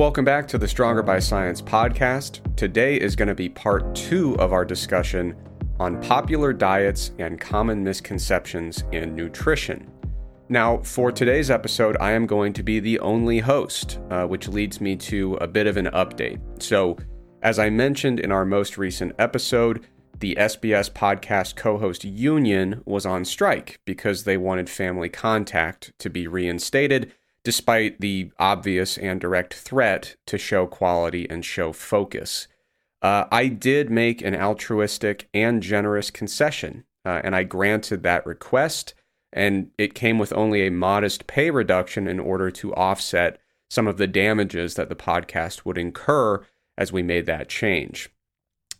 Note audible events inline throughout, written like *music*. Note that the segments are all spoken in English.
Welcome back to the Stronger by Science podcast. Today is going to be part two of our discussion on popular diets and common misconceptions in nutrition. Now, for today's episode, I am going to be the only host, uh, which leads me to a bit of an update. So, as I mentioned in our most recent episode, the SBS podcast co host union was on strike because they wanted family contact to be reinstated despite the obvious and direct threat to show quality and show focus. Uh, I did make an altruistic and generous concession, uh, and I granted that request, and it came with only a modest pay reduction in order to offset some of the damages that the podcast would incur as we made that change.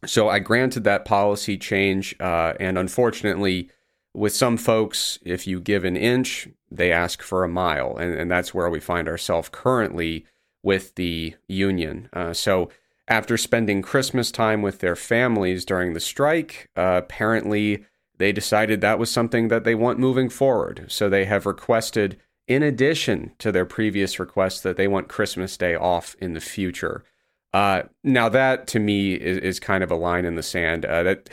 So I granted that policy change, uh, and unfortunately, with some folks, if you give an inch, they ask for a mile. And, and that's where we find ourselves currently with the union. Uh, so, after spending Christmas time with their families during the strike, uh, apparently they decided that was something that they want moving forward. So, they have requested, in addition to their previous request, that they want Christmas Day off in the future. Uh, now, that to me is, is kind of a line in the sand. Uh, that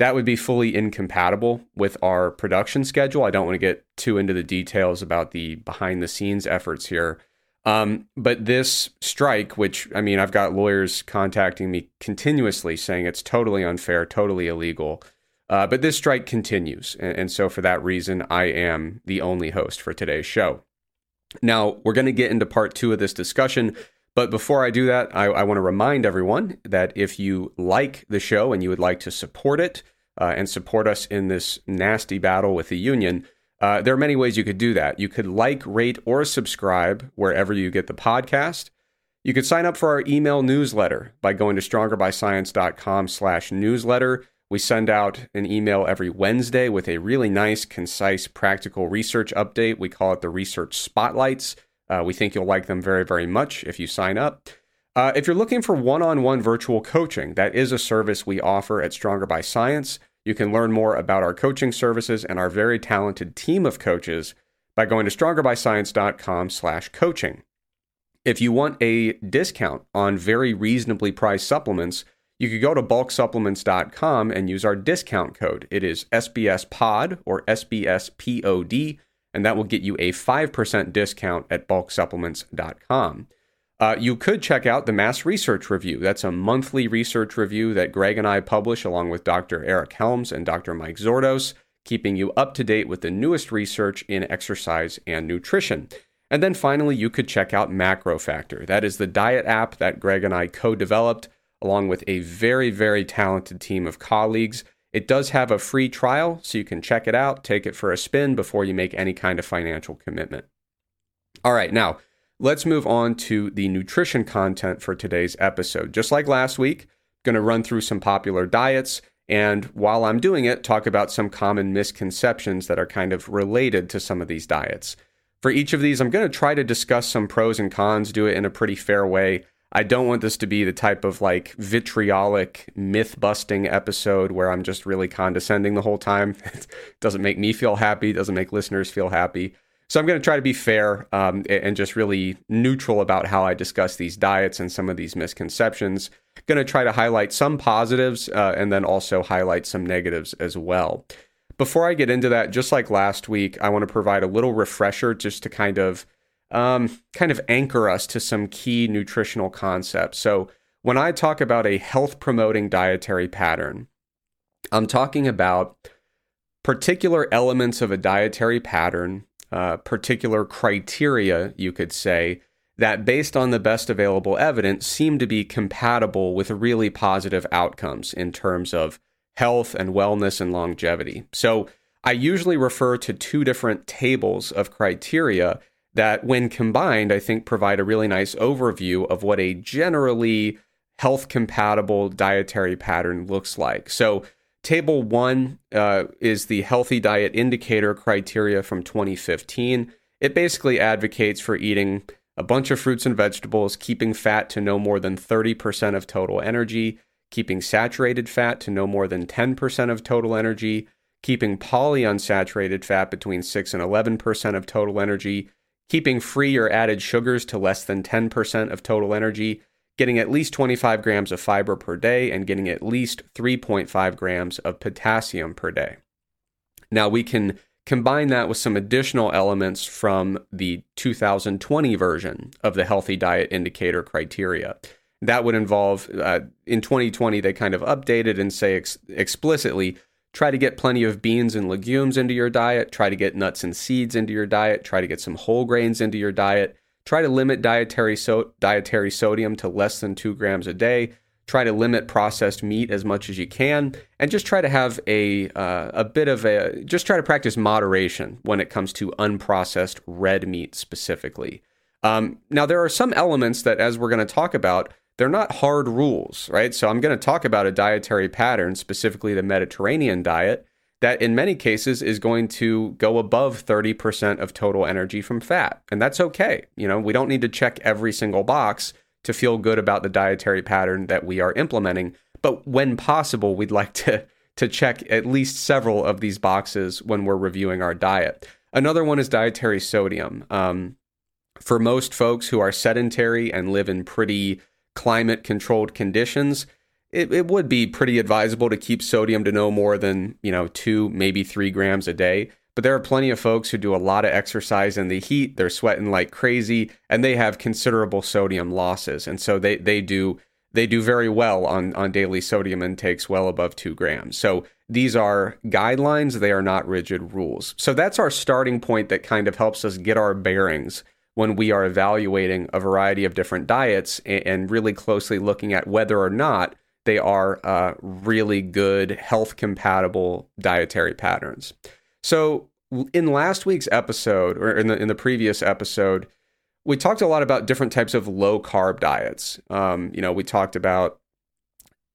that would be fully incompatible with our production schedule. I don't want to get too into the details about the behind the scenes efforts here. Um, but this strike, which I mean, I've got lawyers contacting me continuously saying it's totally unfair, totally illegal. Uh, but this strike continues. And, and so, for that reason, I am the only host for today's show. Now, we're going to get into part two of this discussion. But before I do that, I, I want to remind everyone that if you like the show and you would like to support it uh, and support us in this nasty battle with the union, uh, there are many ways you could do that. You could like, rate, or subscribe wherever you get the podcast. You could sign up for our email newsletter by going to strongerbyscience.com slash newsletter. We send out an email every Wednesday with a really nice, concise, practical research update. We call it the Research Spotlights. Uh, we think you'll like them very, very much if you sign up. Uh, if you're looking for one on one virtual coaching, that is a service we offer at Stronger by Science. You can learn more about our coaching services and our very talented team of coaches by going to strongerbyscience.com slash coaching. If you want a discount on very reasonably priced supplements, you could go to bulksupplements.com and use our discount code. It is SBSPOD or SBSPOD and that will get you a 5% discount at bulksupplements.com. Uh, you could check out the Mass Research Review. That's a monthly research review that Greg and I publish along with Dr. Eric Helms and Dr. Mike Zourdos, keeping you up to date with the newest research in exercise and nutrition. And then finally, you could check out MacroFactor. That is the diet app that Greg and I co developed along with a very, very talented team of colleagues. It does have a free trial, so you can check it out, take it for a spin before you make any kind of financial commitment. All right, now let's move on to the nutrition content for today's episode. Just like last week, going to run through some popular diets and while I'm doing it, talk about some common misconceptions that are kind of related to some of these diets. For each of these, I'm going to try to discuss some pros and cons, do it in a pretty fair way. I don't want this to be the type of like vitriolic myth busting episode where I'm just really condescending the whole time. *laughs* it doesn't make me feel happy, doesn't make listeners feel happy. So I'm going to try to be fair um, and just really neutral about how I discuss these diets and some of these misconceptions. Going to try to highlight some positives uh, and then also highlight some negatives as well. Before I get into that, just like last week, I want to provide a little refresher just to kind of um, kind of anchor us to some key nutritional concepts. So, when I talk about a health promoting dietary pattern, I'm talking about particular elements of a dietary pattern, uh, particular criteria, you could say, that based on the best available evidence seem to be compatible with really positive outcomes in terms of health and wellness and longevity. So, I usually refer to two different tables of criteria that, when combined, I think provide a really nice overview of what a generally health compatible dietary pattern looks like. So, Table one uh, is the Healthy Diet Indicator criteria from 2015. It basically advocates for eating a bunch of fruits and vegetables, keeping fat to no more than 30% of total energy, keeping saturated fat to no more than 10% of total energy, keeping polyunsaturated fat between 6 and 11% of total energy, keeping free or added sugars to less than 10% of total energy, getting at least 25 grams of fiber per day, and getting at least 3.5 grams of potassium per day. Now, we can combine that with some additional elements from the 2020 version of the Healthy Diet Indicator criteria. That would involve, uh, in 2020, they kind of updated and say ex- explicitly try to get plenty of beans and legumes into your diet, try to get nuts and seeds into your diet, try to get some whole grains into your diet, try to limit dietary, so- dietary sodium to less than two grams a day, try to limit processed meat as much as you can, and just try to have a uh, a bit of a just try to practice moderation when it comes to unprocessed red meat specifically. Um, now there are some elements that, as we're going to talk about, they're not hard rules, right? So I'm going to talk about a dietary pattern, specifically the Mediterranean diet, that in many cases is going to go above 30% of total energy from fat. And that's okay. You know, we don't need to check every single box to feel good about the dietary pattern that we are implementing. But when possible, we'd like to, to check at least several of these boxes when we're reviewing our diet. Another one is dietary sodium. Um, for most folks who are sedentary and live in pretty climate controlled conditions, it, it would be pretty advisable to keep sodium to no more than, you know, two, maybe three grams a day. But there are plenty of folks who do a lot of exercise in the heat. They're sweating like crazy and they have considerable sodium losses. And so they, they do they do very well on, on daily sodium intakes well above two grams. So these are guidelines, they are not rigid rules. So that's our starting point that kind of helps us get our bearings when we are evaluating a variety of different diets and, and really closely looking at whether or not they are uh, really good, health compatible dietary patterns. So in last week's episode, or in the in the previous episode, we talked a lot about different types of low carb diets. Um, you know, we talked about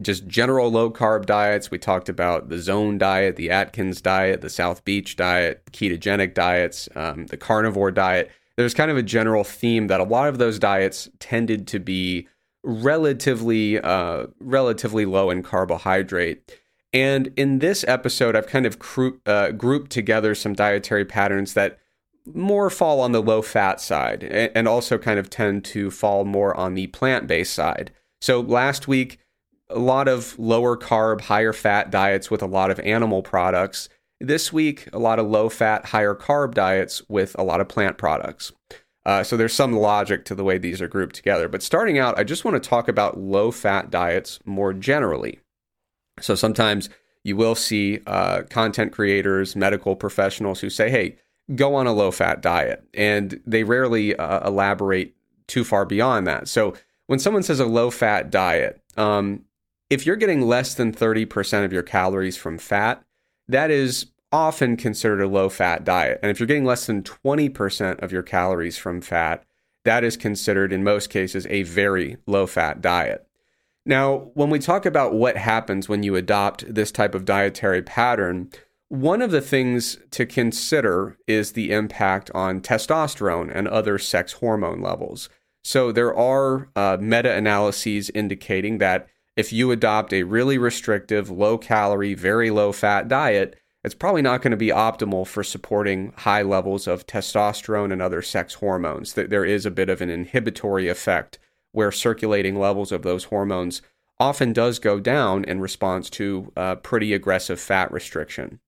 just general low carb diets. We talked about the zone diet, the Atkins diet, the South Beach diet, ketogenic diets, um, the carnivore diet. There's kind of a general theme that a lot of those diets tended to be relatively uh, relatively low in carbohydrate. And in this episode, I've kind of cru- uh, grouped together some dietary patterns that more fall on the low fat side and also kind of tend to fall more on the plant based side. So last week, a lot of lower carb, higher fat diets with a lot of animal products. This week, a lot of low fat, higher carb diets with a lot of plant products. Uh, so there's some logic to the way these are grouped together. But starting out, I just want to talk about low fat diets more generally. So sometimes you will see uh, content creators, medical professionals who say, hey, go on a low fat diet. And they rarely uh, elaborate too far beyond that. So when someone says a low fat diet, um, if you're getting less than 30% of your calories from fat, that is often considered a low fat diet. And if you're getting less than 20% of your calories from fat, that is considered in most cases a very low fat diet. Now, when we talk about what happens when you adopt this type of dietary pattern, one of the things to consider is the impact on testosterone and other sex hormone levels. So, there are uh, meta analyses indicating that if you adopt a really restrictive, low calorie, very low fat diet, it's probably not going to be optimal for supporting high levels of testosterone and other sex hormones. There is a bit of an inhibitory effect where circulating levels of those hormones often does go down in response to uh, pretty aggressive fat restriction.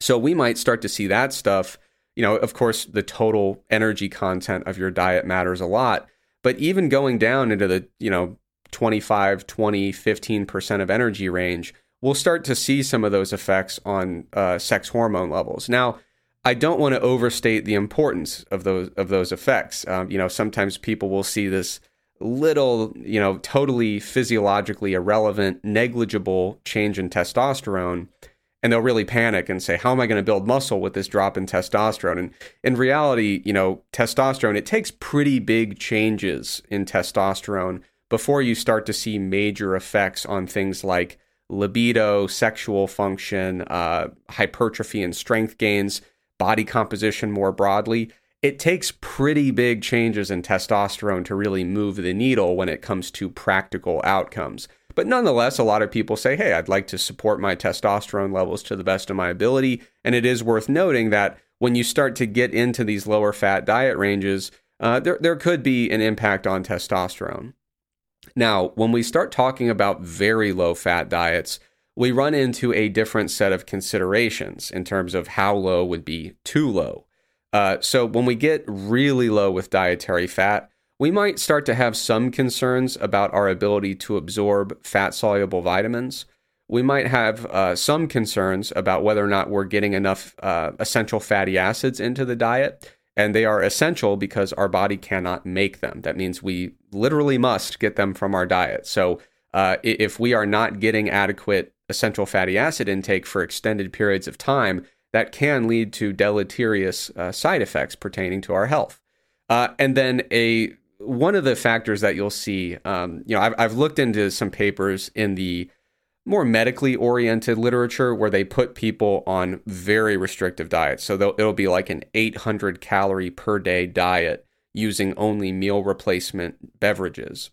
So we might start to see that stuff. You know, of course, the total energy content of your diet matters a lot, but even going down into the, you know, 25, 20, 15% of energy range, we'll start to see some of those effects on uh, sex hormone levels. Now, I don't want to overstate the importance of those of those effects. Um, you know, sometimes people will see this little, you know, totally physiologically irrelevant, negligible change in testosterone. And they'll really panic and say, How am I going to build muscle with this drop in testosterone? And in reality, you know, testosterone, it takes pretty big changes in testosterone before you start to see major effects on things like libido, sexual function, uh, hypertrophy and strength gains, body composition more broadly it takes pretty big changes in testosterone to really move the needle when it comes to practical outcomes. But nonetheless, a lot of people say, hey, I'd like to support my testosterone levels to the best of my ability. And it is worth noting that when you start to get into these lower fat diet ranges, uh, there, there could be an impact on testosterone. Now, when we start talking about very low fat diets, we run into a different set of considerations in terms of how low would be too low. Uh, so, when we get really low with dietary fat, we might start to have some concerns about our ability to absorb fat soluble vitamins. We might have uh, some concerns about whether or not we're getting enough uh, essential fatty acids into the diet. And they are essential because our body cannot make them. That means we literally must get them from our diet. So, uh, if we are not getting adequate essential fatty acid intake for extended periods of time, that can lead to deleterious uh, side effects pertaining to our health. Uh, and then a one of the factors that you'll see, um, you know, I've, I've looked into some papers in the more medically oriented literature where they put people on very restrictive diets. So it'll be like an 800 calorie per day diet using only meal replacement beverages.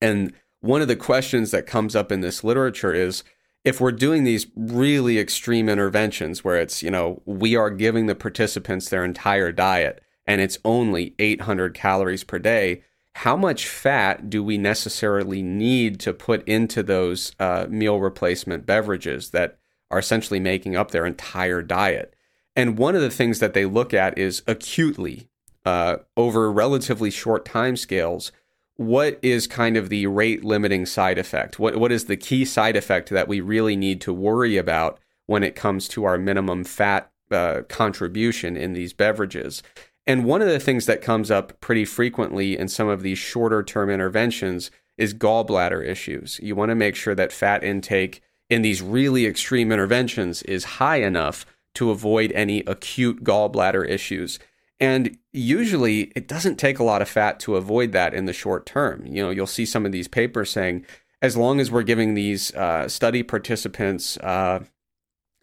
And one of the questions that comes up in this literature is if we're doing these really extreme interventions where it's, you know, we are giving the participants their entire diet and it's only 800 calories per day, how much fat do we necessarily need to put into those uh, meal replacement beverages that are essentially making up their entire diet? And one of the things that they look at is acutely uh, over relatively short time scales. What is kind of the rate limiting side effect? What what is the key side effect that we really need to worry about when it comes to our minimum fat uh, contribution in these beverages? And one of the things that comes up pretty frequently in some of these shorter term interventions is gallbladder issues. You want to make sure that fat intake in these really extreme interventions is high enough to avoid any acute gallbladder issues. And usually it doesn't take a lot of fat to avoid that in the short term. You know, you'll see some of these papers saying, as long as we're giving these uh, study participants, uh,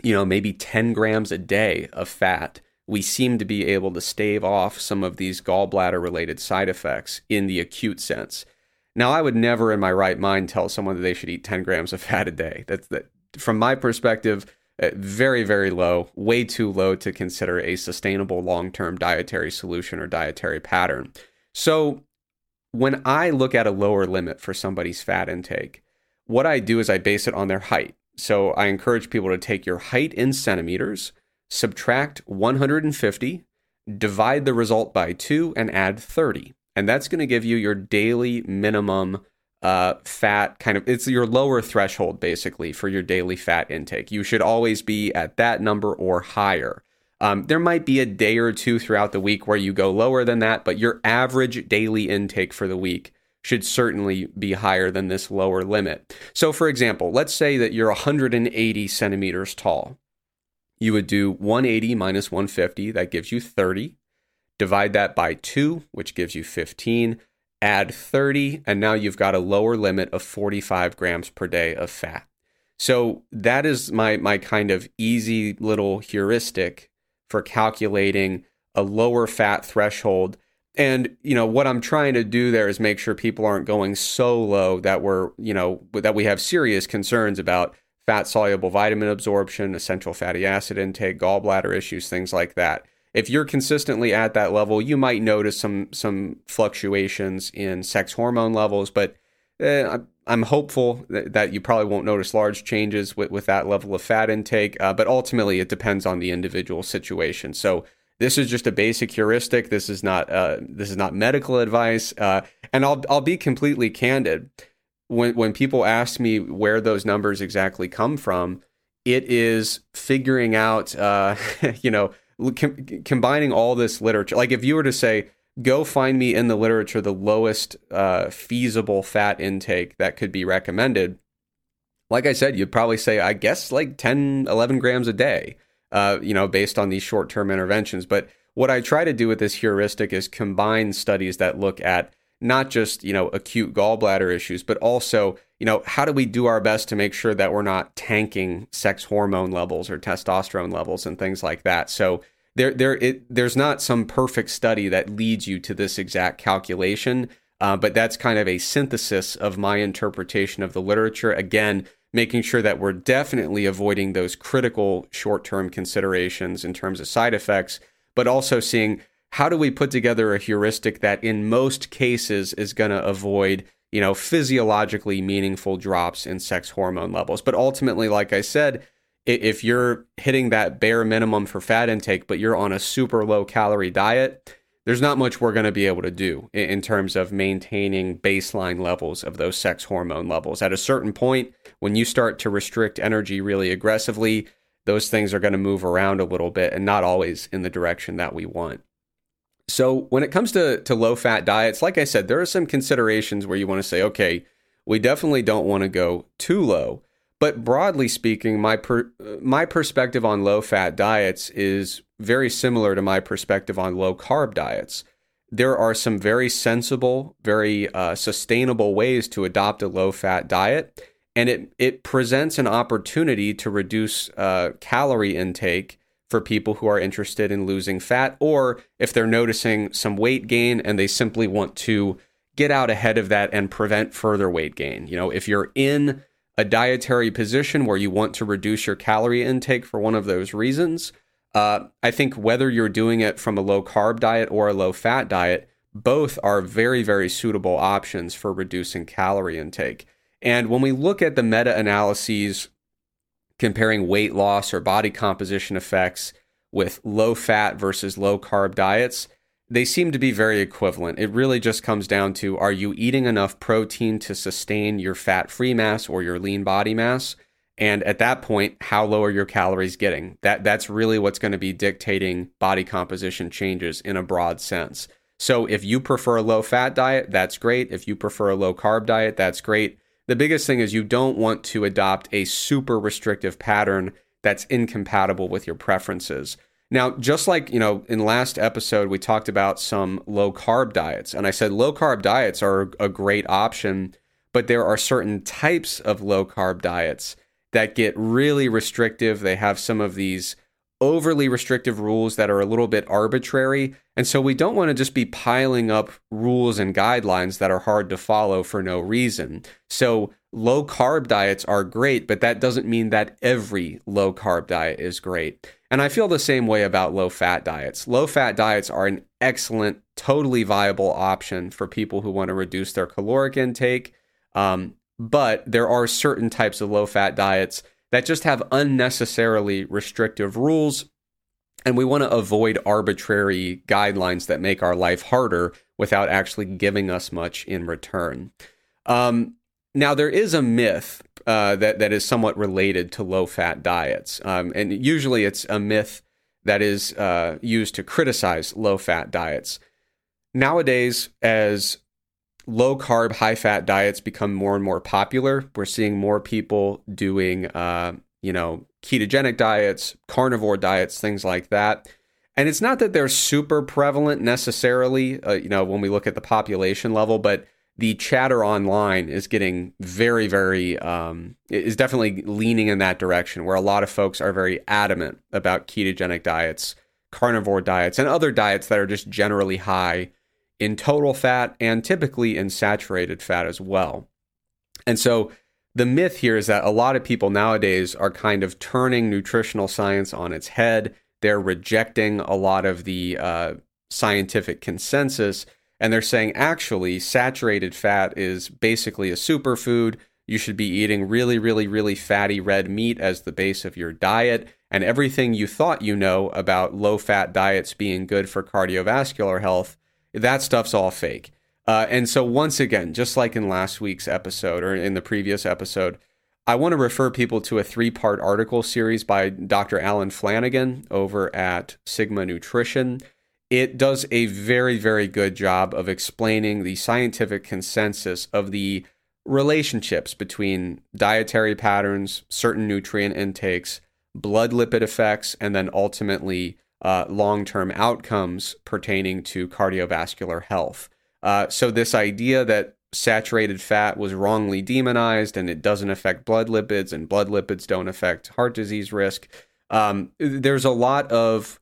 you know, maybe 10 grams a day of fat, we seem to be able to stave off some of these gallbladder related side effects in the acute sense. Now, I would never in my right mind tell someone that they should eat 10 grams of fat a day. That's that from my perspective, uh, very, very low, way too low to consider a sustainable long term dietary solution or dietary pattern. So, when I look at a lower limit for somebody's fat intake, what I do is I base it on their height. So, I encourage people to take your height in centimeters subtract 150, divide the result by 2, and add 30. And that's going to give you your daily minimum uh, fat kind of, it's your lower threshold basically for your daily fat intake. You should always be at that number or higher. Um, there might be a day or two throughout the week where you go lower than that, but your average daily intake for the week should certainly be higher than this lower limit. So, for example, let's say that you're 180 centimeters tall you would do 180 minus 150, that gives you 30. Divide that by 2, which gives you 15. Add 30, and now you've got a lower limit of 45 grams per day of fat. So that is my, my kind of easy little heuristic for calculating a lower fat threshold. And you know what I'm trying to do there is make sure people aren't going so low that we're you know that we have serious concerns about fat soluble vitamin absorption, essential fatty acid intake, gallbladder issues, things like that. If you're consistently at that level, you might notice some some fluctuations in sex hormone levels, but eh, I'm hopeful that you probably won't notice large changes with, with that level of fat intake. Uh, but ultimately, it depends on the individual situation. So this is just a basic heuristic. This is not uh, this is not medical advice. Uh, and I'll I'll be completely candid when when people ask me where those numbers exactly come from, it is figuring out, uh, *laughs* you know, com- combining all this literature. Like if you were to say, go find me in the literature the lowest uh, feasible fat intake that could be recommended. Like I said, you'd probably say, I guess like 10, 11 grams a day, uh, you know, based on these short term interventions. But what I try to do with this heuristic is combine studies that look at not just, you know, acute gallbladder issues, but also, you know, how do we do our best to make sure that we're not tanking sex hormone levels or testosterone levels and things like that. So there there it there's not some perfect study that leads you to this exact calculation. Uh, but that's kind of a synthesis of my interpretation of the literature. Again, making sure that we're definitely avoiding those critical short term considerations in terms of side effects, but also seeing how do we put together a heuristic that in most cases is going to avoid you know physiologically meaningful drops in sex hormone levels? But ultimately like i said if you're hitting that bare minimum for fat intake but you're on a super low calorie diet there's not much we're going to be able to do in terms of maintaining baseline levels of those sex hormone levels. At a certain point when you start to restrict energy really aggressively those things are going to move around a little bit and not always in the direction that we want so when it comes to, to low fat diets, like I said, there are some considerations where you want to say, okay, we definitely don't want to go too low. But broadly speaking, my per, my perspective on low fat diets is very similar to my perspective on low carb diets. There are some very sensible, very uh, sustainable ways to adopt a low fat diet, and it it presents an opportunity to reduce uh, calorie intake for people who are interested in losing fat, or if they're noticing some weight gain and they simply want to get out ahead of that and prevent further weight gain. You know, if you're in a dietary position where you want to reduce your calorie intake for one of those reasons, uh, I think whether you're doing it from a low carb diet or a low fat diet, both are very, very suitable options for reducing calorie intake. And when we look at the meta analyses comparing weight loss or body composition effects with low fat versus low carb diets, they seem to be very equivalent. It really just comes down to are you eating enough protein to sustain your fat free mass or your lean body mass? And at that point, how low are your calories getting? That that's really what's going to be dictating body composition changes in a broad sense. So if you prefer a low fat diet, that's great. If you prefer a low carb diet, that's great. The biggest thing is you don't want to adopt a super restrictive pattern that's incompatible with your preferences. Now, just like, you know, in last episode we talked about some low carb diets and I said low carb diets are a great option, but there are certain types of low carb diets that get really restrictive. They have some of these overly restrictive rules that are a little bit arbitrary. And so we don't want to just be piling up rules and guidelines that are hard to follow for no reason. So low carb diets are great, but that doesn't mean that every low carb diet is great. And I feel the same way about low fat diets. Low fat diets are an excellent, totally viable option for people who want to reduce their caloric intake. Um, but there are certain types of low fat diets that just have unnecessarily restrictive rules. And we want to avoid arbitrary guidelines that make our life harder without actually giving us much in return. Um, now, there is a myth uh, that, that is somewhat related to low fat diets. Um, and usually it's a myth that is uh, used to criticize low fat diets. Nowadays, as low carb, high fat diets become more and more popular. We're seeing more people doing, uh, you know, ketogenic diets, carnivore diets, things like that. And it's not that they're super prevalent necessarily, uh, you know, when we look at the population level, but the chatter online is getting very, very, um, is definitely leaning in that direction where a lot of folks are very adamant about ketogenic diets, carnivore diets, and other diets that are just generally high in total fat and typically in saturated fat as well. And so the myth here is that a lot of people nowadays are kind of turning nutritional science on its head. They're rejecting a lot of the uh, scientific consensus and they're saying actually saturated fat is basically a superfood. You should be eating really, really, really fatty red meat as the base of your diet. And everything you thought you know about low fat diets being good for cardiovascular health that stuff's all fake. Uh, and so, once again, just like in last week's episode or in the previous episode, I want to refer people to a three part article series by Dr. Alan Flanagan over at Sigma Nutrition. It does a very, very good job of explaining the scientific consensus of the relationships between dietary patterns, certain nutrient intakes, blood lipid effects, and then ultimately uh, long term outcomes pertaining to cardiovascular health. Uh, so, this idea that saturated fat was wrongly demonized and it doesn't affect blood lipids and blood lipids don't affect heart disease risk. Um, there's a lot of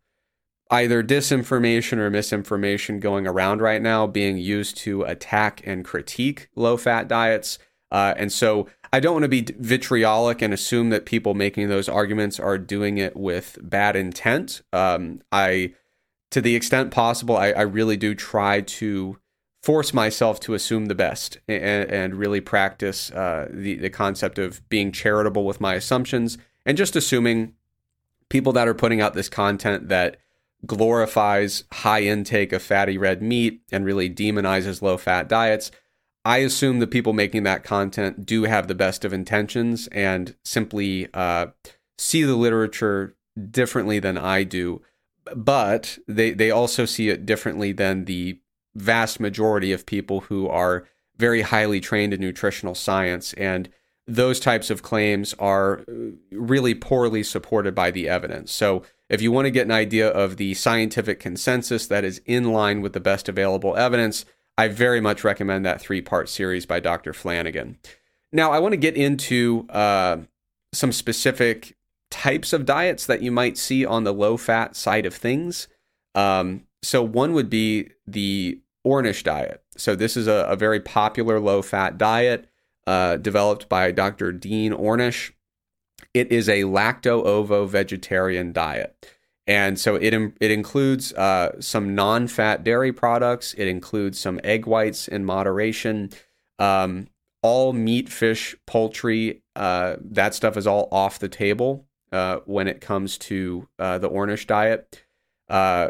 either disinformation or misinformation going around right now being used to attack and critique low fat diets. Uh, and so I don't want to be vitriolic and assume that people making those arguments are doing it with bad intent. Um, I, to the extent possible, I, I, really do try to force myself to assume the best and, and really practice uh, the, the concept of being charitable with my assumptions and just assuming people that are putting out this content that glorifies high intake of fatty red meat and really demonizes low fat diets. I assume the people making that content do have the best of intentions and simply uh, see the literature differently than I do. But they, they also see it differently than the vast majority of people who are very highly trained in nutritional science. And those types of claims are really poorly supported by the evidence. So if you want to get an idea of the scientific consensus that is in line with the best available evidence, I very much recommend that three part series by Dr. Flanagan. Now, I want to get into uh, some specific types of diets that you might see on the low fat side of things. Um, so, one would be the Ornish diet. So, this is a, a very popular low fat diet uh, developed by Dr. Dean Ornish. It is a lacto ovo vegetarian diet. And so it, it includes uh, some non fat dairy products. It includes some egg whites in moderation. Um, all meat, fish, poultry, uh, that stuff is all off the table uh, when it comes to uh, the Ornish diet. Uh,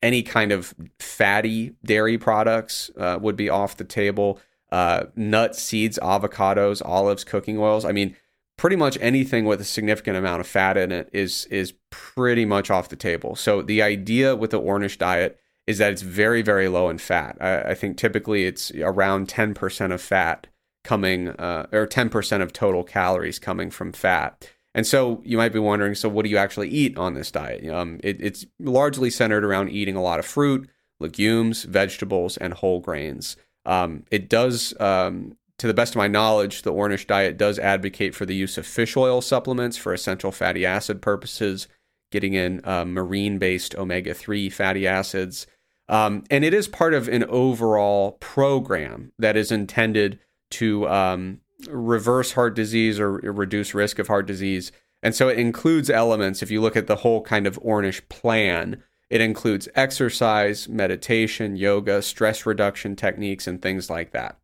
any kind of fatty dairy products uh, would be off the table. nuts, seeds, avocados, olives, cooking oils. I mean, pretty much anything with a significant amount of fat in it is is pretty much off the table. So the idea with the Ornish diet is that it's very very low in fat. I, I think typically it's around ten percent of fat coming uh, or ten percent of total calories coming from fat. And so you might be wondering, so what do you actually eat on this diet? Um, it, it's largely centered around eating a lot of fruit, legumes, vegetables, and whole grains. Um, it does um, to the best of my knowledge, the Ornish diet does advocate for the use of fish oil supplements for essential fatty acid purposes, getting in uh, marine based omega 3 fatty acids. Um, and it is part of an overall program that is intended to um, reverse heart disease or reduce risk of heart disease. And so it includes elements, if you look at the whole kind of Ornish plan, it includes exercise, meditation, yoga, stress reduction techniques, and things like that.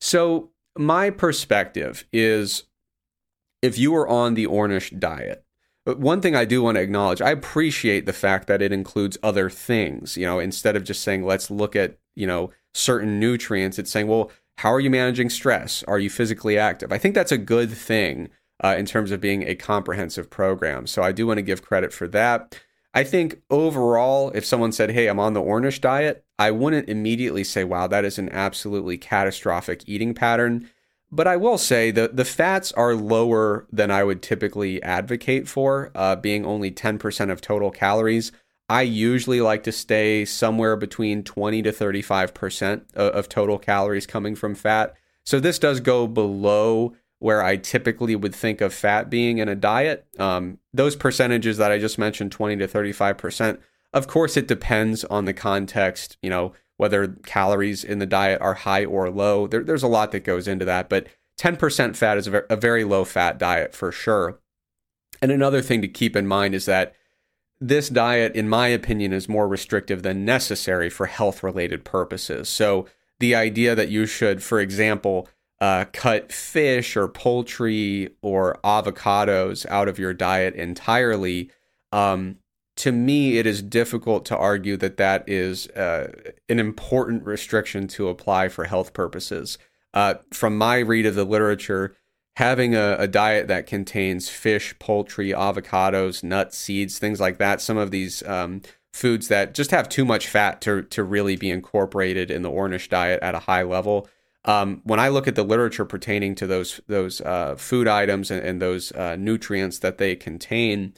So my perspective is if you were on the Ornish diet, one thing I do want to acknowledge, I appreciate the fact that it includes other things. You know, instead of just saying, let's look at, you know, certain nutrients, it's saying, well, how are you managing stress? Are you physically active? I think that's a good thing uh, in terms of being a comprehensive program. So I do want to give credit for that. I think overall, if someone said, Hey, I'm on the Ornish diet, I wouldn't immediately say, Wow, that is an absolutely catastrophic eating pattern. But I will say that the fats are lower than I would typically advocate for, uh, being only 10% of total calories. I usually like to stay somewhere between 20 to 35% of, of total calories coming from fat. So this does go below where I typically would think of fat being in a diet. Um, those percentages that I just mentioned, 20 to 35%, of course, it depends on the context, you know, whether calories in the diet are high or low. There, there's a lot that goes into that, but 10% fat is a very, a very low fat diet for sure. And another thing to keep in mind is that this diet, in my opinion, is more restrictive than necessary for health related purposes. So the idea that you should, for example, uh, cut fish or poultry or avocados out of your diet entirely, um, to me, it is difficult to argue that that is uh, an important restriction to apply for health purposes. Uh, from my read of the literature, having a, a, diet that contains fish, poultry, avocados, nuts, seeds, things like that, some of these um, foods that just have too much fat to, to really be incorporated in the Ornish diet at a high level, um, when I look at the literature pertaining to those those uh, food items and, and those uh, nutrients that they contain,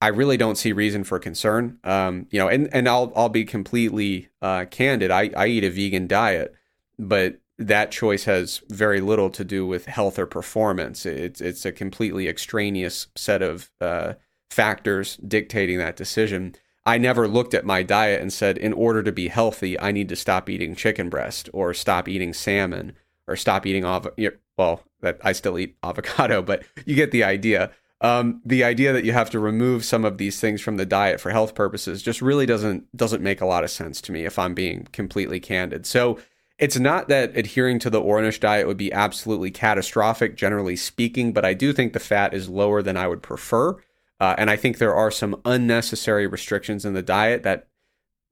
I really don't see reason for concern. Um, you know, and and I'll I'll be completely uh, candid. I, I eat a vegan diet, but that choice has very little to do with health or performance. It's it's a completely extraneous set of uh, factors dictating that decision. I never looked at my diet and said, in order to be healthy, I need to stop eating chicken breast or stop eating salmon or stop eating avocado. Well, that I still eat avocado, *laughs* but you get the idea. Um, the idea that you have to remove some of these things from the diet for health purposes just really doesn't doesn't make a lot of sense to me if I'm being completely candid. So it's not that adhering to the Ornish diet would be absolutely catastrophic, generally speaking, but I do think the fat is lower than I would prefer. Uh, and I think there are some unnecessary restrictions in the diet that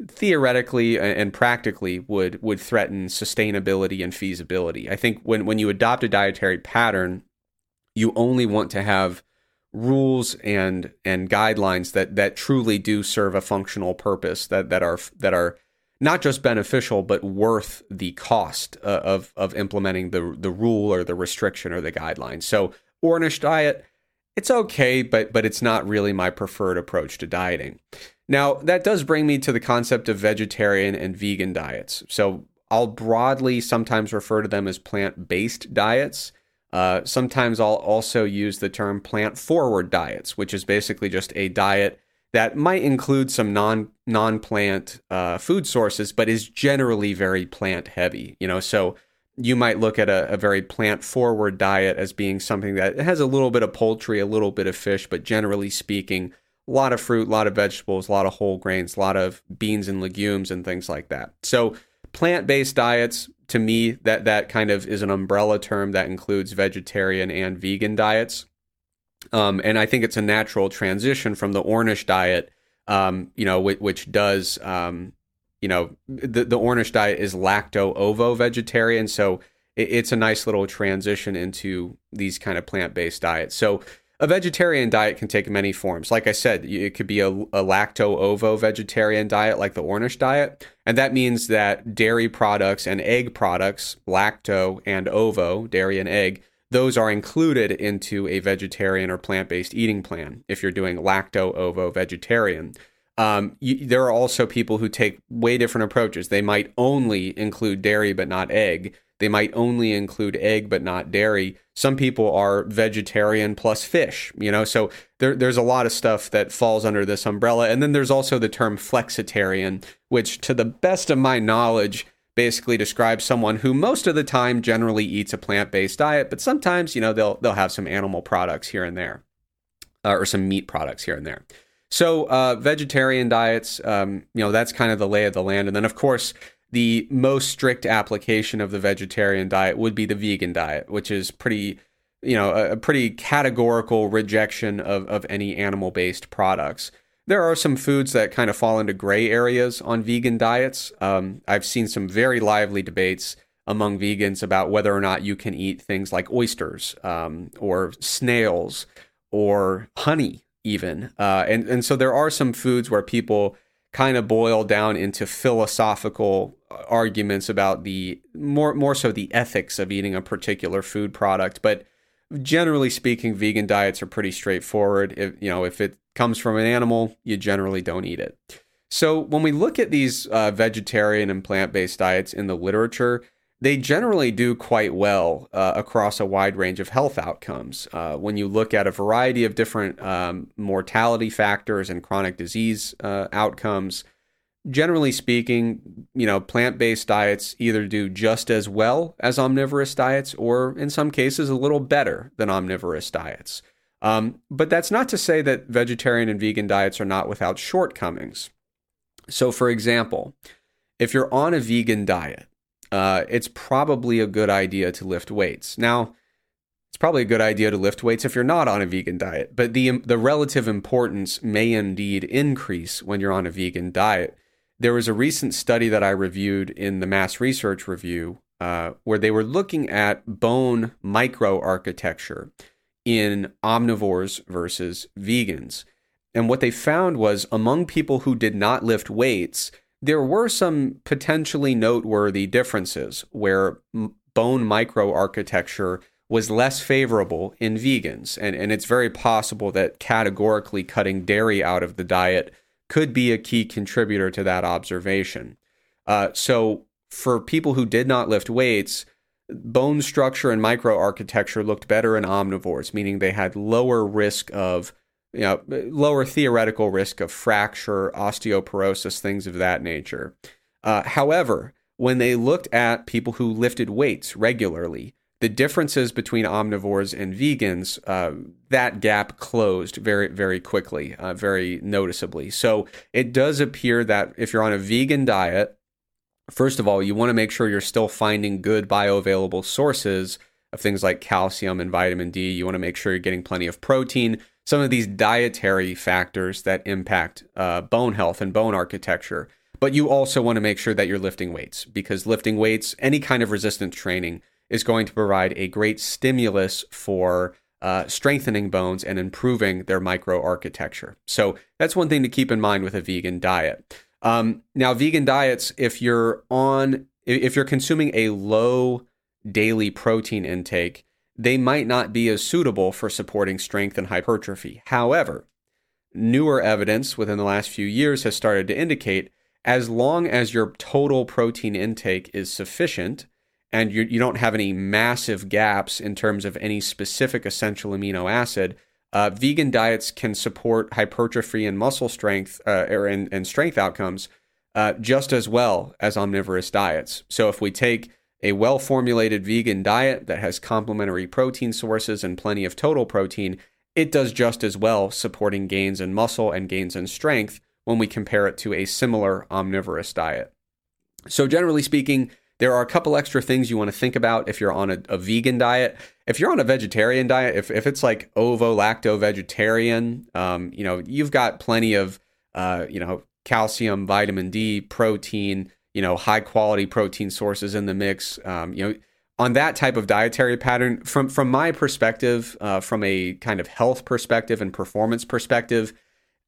theoretically and practically would would threaten sustainability and feasibility. I think when when you adopt a dietary pattern, you only want to have rules and and guidelines that that truly do serve a functional purpose that that are that are not just beneficial but worth the cost uh, of of implementing the the rule or the restriction or the guideline. So Ornish diet it's okay, but but it's not really my preferred approach to dieting. Now, that does bring me to the concept of vegetarian and vegan diets. So, I'll broadly sometimes refer to them as plant-based diets. Uh, sometimes I'll also use the term plant-forward diets, which is basically just a diet that might include some non non-plant uh, food sources, but is generally very plant heavy. You know, so you might look at a, a very plant forward diet as being something that has a little bit of poultry, a little bit of fish, but generally speaking, a lot of fruit, a lot of vegetables, a lot of whole grains, a lot of beans and legumes and things like that. So plant-based diets to me that that kind of is an umbrella term that includes vegetarian and vegan diets. Um, and I think it's a natural transition from the Ornish diet, um, you know, which, which does um, you know, the, the Ornish diet is lacto ovo vegetarian. So it, it's a nice little transition into these kind of plant based diets. So a vegetarian diet can take many forms. Like I said, it could be a, a lacto ovo vegetarian diet like the Ornish diet. And that means that dairy products and egg products, lacto and ovo, dairy and egg, those are included into a vegetarian or plant based eating plan if you're doing lacto ovo vegetarian. Um, you, there are also people who take way different approaches. They might only include dairy but not egg. They might only include egg but not dairy. Some people are vegetarian plus fish, you know, so there, there's a lot of stuff that falls under this umbrella. And then there's also the term flexitarian, which, to the best of my knowledge, basically describes someone who most of the time generally eats a plant-based diet, but sometimes, you know, they'll they'll have some animal products here and there, uh, or some meat products here and there. So uh, vegetarian diets, um, you know, that's kind of the lay of the land. And then, of course, the most strict application of the vegetarian diet would be the vegan diet, which is pretty, you know, a, a pretty categorical rejection of, of any animal based products. There are some foods that kind of fall into gray areas on vegan diets. Um, I've seen some very lively debates among vegans about whether or not you can eat things like oysters um, or snails or honey even. Uh, and and so there are some foods where people kind of boil down into philosophical uh, arguments about the more more so the ethics of eating a particular food product, but generally speaking vegan diets are pretty straightforward. If you know if it comes from an animal, you generally don't eat it. So when we look at these uh, vegetarian and plant-based diets in the literature, they generally do quite well uh, across a wide range of health outcomes. Uh, when you look at a variety of different um, mortality factors and chronic disease uh, outcomes, generally speaking, you know, plant-based diets either do just as well as omnivorous diets, or in some cases, a little better than omnivorous diets. Um, but that's not to say that vegetarian and vegan diets are not without shortcomings. So, for example, if you're on a vegan diet, uh, it's probably a good idea to lift weights. Now, it's probably a good idea to lift weights if you're not on a vegan diet, but the the relative importance may indeed increase when you're on a vegan diet. There was a recent study that I reviewed in the Mass Research Review uh, where they were looking at bone microarchitecture in omnivores versus vegans. And what they found was among people who did not lift weights, there were some potentially noteworthy differences where bone microarchitecture was less favorable in vegans. And, and it's very possible that categorically cutting dairy out of the diet could be a key contributor to that observation. Uh, so, for people who did not lift weights, bone structure and microarchitecture looked better in omnivores, meaning they had lower risk of you know, lower theoretical risk of fracture, osteoporosis, things of that nature. Uh, however, when they looked at people who lifted weights regularly, the differences between omnivores and vegans, uh, that gap closed very, very quickly, uh, very noticeably. So it does appear that if you're on a vegan diet, first of all, you want to make sure you're still finding good bioavailable sources of things like calcium and vitamin D. You want to make sure you're getting plenty of protein. Some of these dietary factors that impact uh, bone health and bone architecture. But you also want to make sure that you're lifting weights because lifting weights, any kind of resistance training, is going to provide a great stimulus for uh, strengthening bones and improving their microarchitecture. So that's one thing to keep in mind with a vegan diet. Um, now, vegan diets, if you're on, if you're consuming a low daily protein intake, they might not be as suitable for supporting strength and hypertrophy. However, newer evidence within the last few years has started to indicate as long as your total protein intake is sufficient and you, you don't have any massive gaps in terms of any specific essential amino acid, uh, vegan diets can support hypertrophy and muscle strength uh, or and, and strength outcomes uh, just as well as omnivorous diets. So if we take a well formulated vegan diet that has complementary protein sources and plenty of total protein, it does just as well supporting gains in muscle and gains in strength when we compare it to a similar omnivorous diet. So, generally speaking, there are a couple extra things you want to think about if you're on a, a vegan diet. If you're on a vegetarian diet, if, if it's like ovo lacto vegetarian, um, you know, you've got plenty of, uh, you know, calcium, vitamin D, protein, you know, high quality protein sources in the mix. Um, you know, on that type of dietary pattern, from from my perspective, uh, from a kind of health perspective and performance perspective,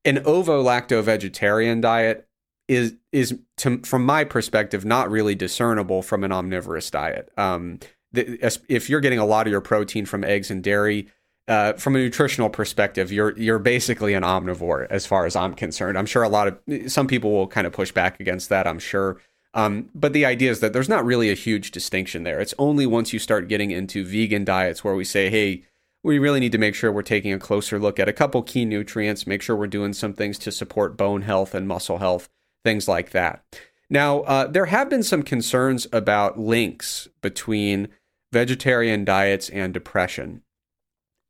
an ovo lacto vegetarian diet is is to, from my perspective not really discernible from an omnivorous diet. Um, the, if you're getting a lot of your protein from eggs and dairy, uh, from a nutritional perspective, you're you're basically an omnivore as far as I'm concerned. I'm sure a lot of some people will kind of push back against that. I'm sure, um, but the idea is that there's not really a huge distinction there. It's only once you start getting into vegan diets where we say, hey, we really need to make sure we're taking a closer look at a couple key nutrients, make sure we're doing some things to support bone health and muscle health, things like that. Now, uh, there have been some concerns about links between vegetarian diets and depression.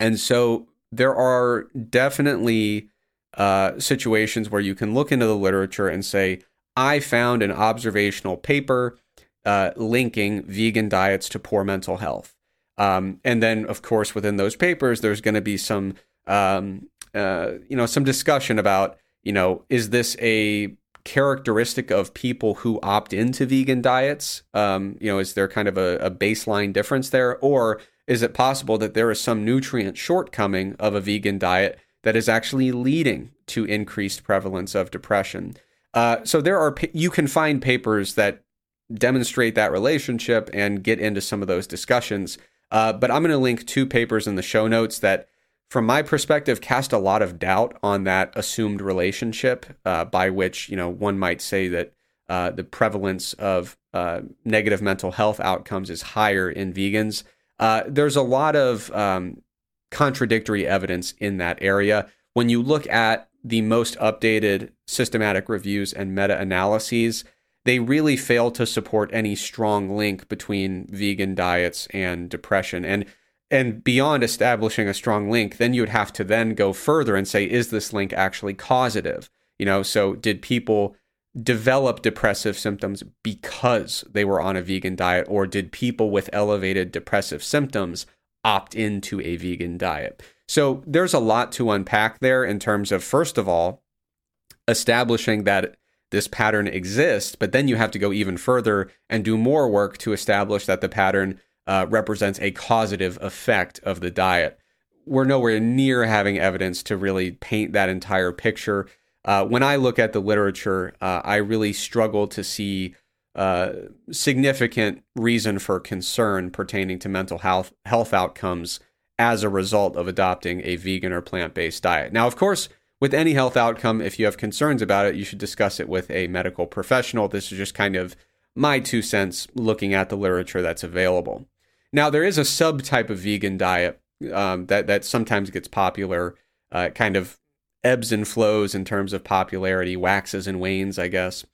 And so there are definitely uh, situations where you can look into the literature and say, I found an observational paper uh, linking vegan diets to poor mental health. Um, and then, of course, within those papers, there's going to be some, um, uh, you know, some discussion about, you know, is this a characteristic of people who opt into vegan diets? Um, you know, is there kind of a, a baseline difference there, or is it possible that there is some nutrient shortcoming of a vegan diet that is actually leading to increased prevalence of depression? Uh, so there are you can find papers that demonstrate that relationship and get into some of those discussions. Uh, but I'm going to link two papers in the show notes that, from my perspective, cast a lot of doubt on that assumed relationship, uh, by which you know one might say that uh, the prevalence of uh, negative mental health outcomes is higher in vegans. Uh, there's a lot of um, contradictory evidence in that area. When you look at the most updated systematic reviews and meta analyses, they really fail to support any strong link between vegan diets and depression. And and beyond establishing a strong link, then you would have to then go further and say, is this link actually causative? You know, so did people develop depressive symptoms because they were on a vegan diet, or did people with elevated depressive symptoms opt into a vegan diet? So there's a lot to unpack there in terms of, first of all, establishing that this pattern exists, but then you have to go even further and do more work to establish that the pattern uh, represents a causative effect of the diet. We're nowhere near having evidence to really paint that entire picture. Uh, when I look at the literature, uh, I really struggle to see uh, significant reason for concern pertaining to mental health health outcomes as a result of adopting a vegan or plant based diet. Now, of course, with any health outcome, if you have concerns about it, you should discuss it with a medical professional. This is just kind of my two cents looking at the literature that's available. Now, there is a subtype of vegan diet um, that that sometimes gets popular, uh, kind of ebbs and flows in terms of popularity, waxes and wanes, I guess.